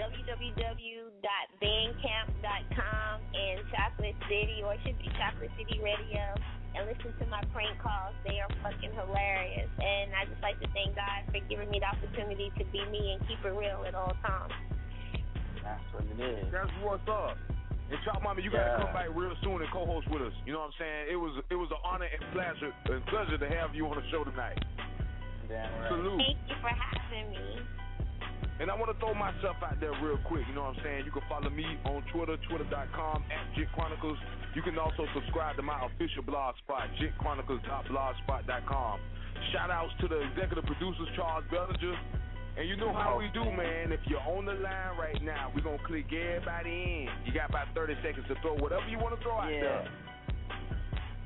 www.bandcamp.com and Chocolate City, or it should be Chocolate City Radio, and listen to my prank calls. They are fucking hilarious. And I just like to thank God for giving me the opportunity to be me and keep it real at all times. That's what it is. That's what's up. And Chop Mommy, you gotta come back real soon and co-host with us. You know what I'm saying? It was it was an honor and pleasure and pleasure to have you on the show tonight. Damn right. Salute. Thank you for having me. And I want to throw myself out there real quick. You know what I'm saying? You can follow me on Twitter, twitter.com at Jit Chronicles. You can also subscribe to my official blog spot, jitchronicles.blogspot.com. Shout outs to the executive producers, Charles Bellinger. And you know how we do, man. If you're on the line right now, we're going to click everybody in. You got about 30 seconds to throw whatever you want to throw out Yeah. there.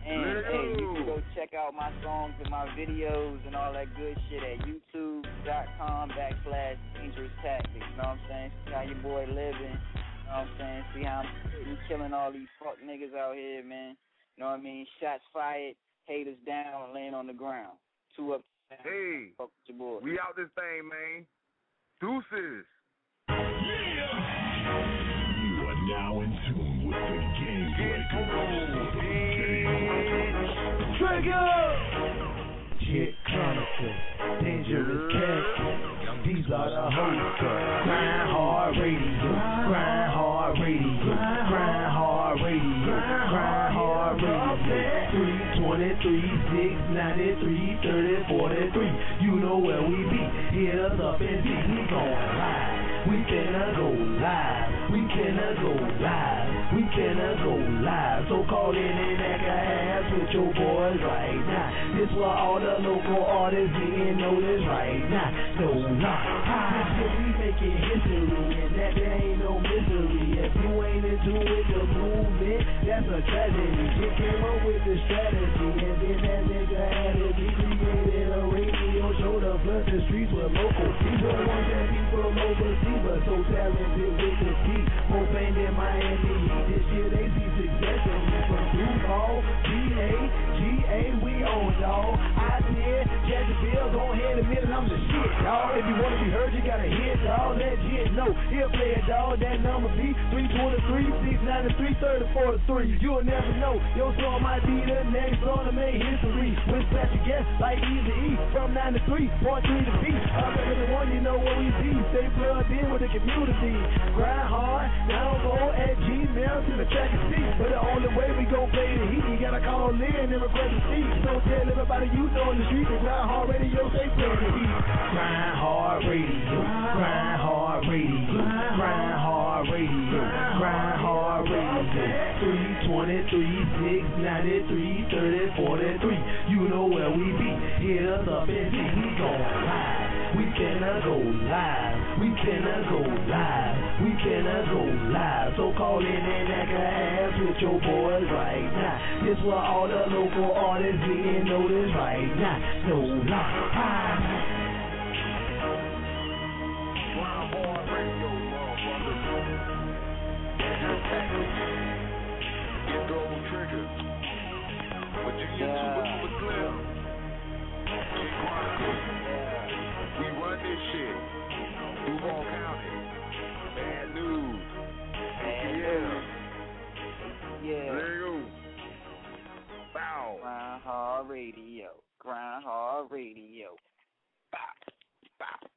And hey, you can go check out my songs and my videos and all that good shit at youtube.com backslash dangerous tactics. You know what I'm saying? See how your boy living. You know what I'm saying? See how I'm killing all these fuck niggas out here, man. You know what I mean? Shots fired, haters down, laying on the ground. Two up. Hey, fuck with your boy. we out this thing, man. Deuces. Yeah. You are now in tune with the Game Breakers. Trigger! Jit Chronicles, Dangerous Cats. These are the hosts. Your right now. This where all the local artists getting noticed right now. So this shit we making history and that there ain't no mystery. If you ain't into it, the movement, that's a tragedy. She came up with the strategy and then that nigga had it. He created a radio show to flood the streets with local. These are the ones that people oversee, but so talented with the beat. More fame than Miami I'm. If you wanna be heard, you gotta hit, dog. That shit, no, he'll play it, dog. That number be 323, 693, 30, 43. You'll never know. Your song might be the next song to make history. With special guests like Easy E from 9 to 3, point 3 to beat. Up at the one, you know where we be. Stay plugged in with the community. Grind hard, now go at Gmail to the track and see. But the only way we gon' play the heat, you gotta call in and request a seat. So tell everybody you know in the street that Grind Hard Radio, they play the heat. Grind Hard Radio, Grind Hard Radio, Grind Hard Radio, Grind Hard Radio. 323, 693, 30, 43. You know where we be. Hit us up and see we gon' live. We finna go live. We finna go live. We finna go live. So call in and act ass with your boys right now. This what all the local artists getting noticed right now. No lie. We run this shit. Duval County. Bad news. Yeah. Yeah. There you go. Bow. Hard Radio. Grind Hard Radio. Bop. Bop.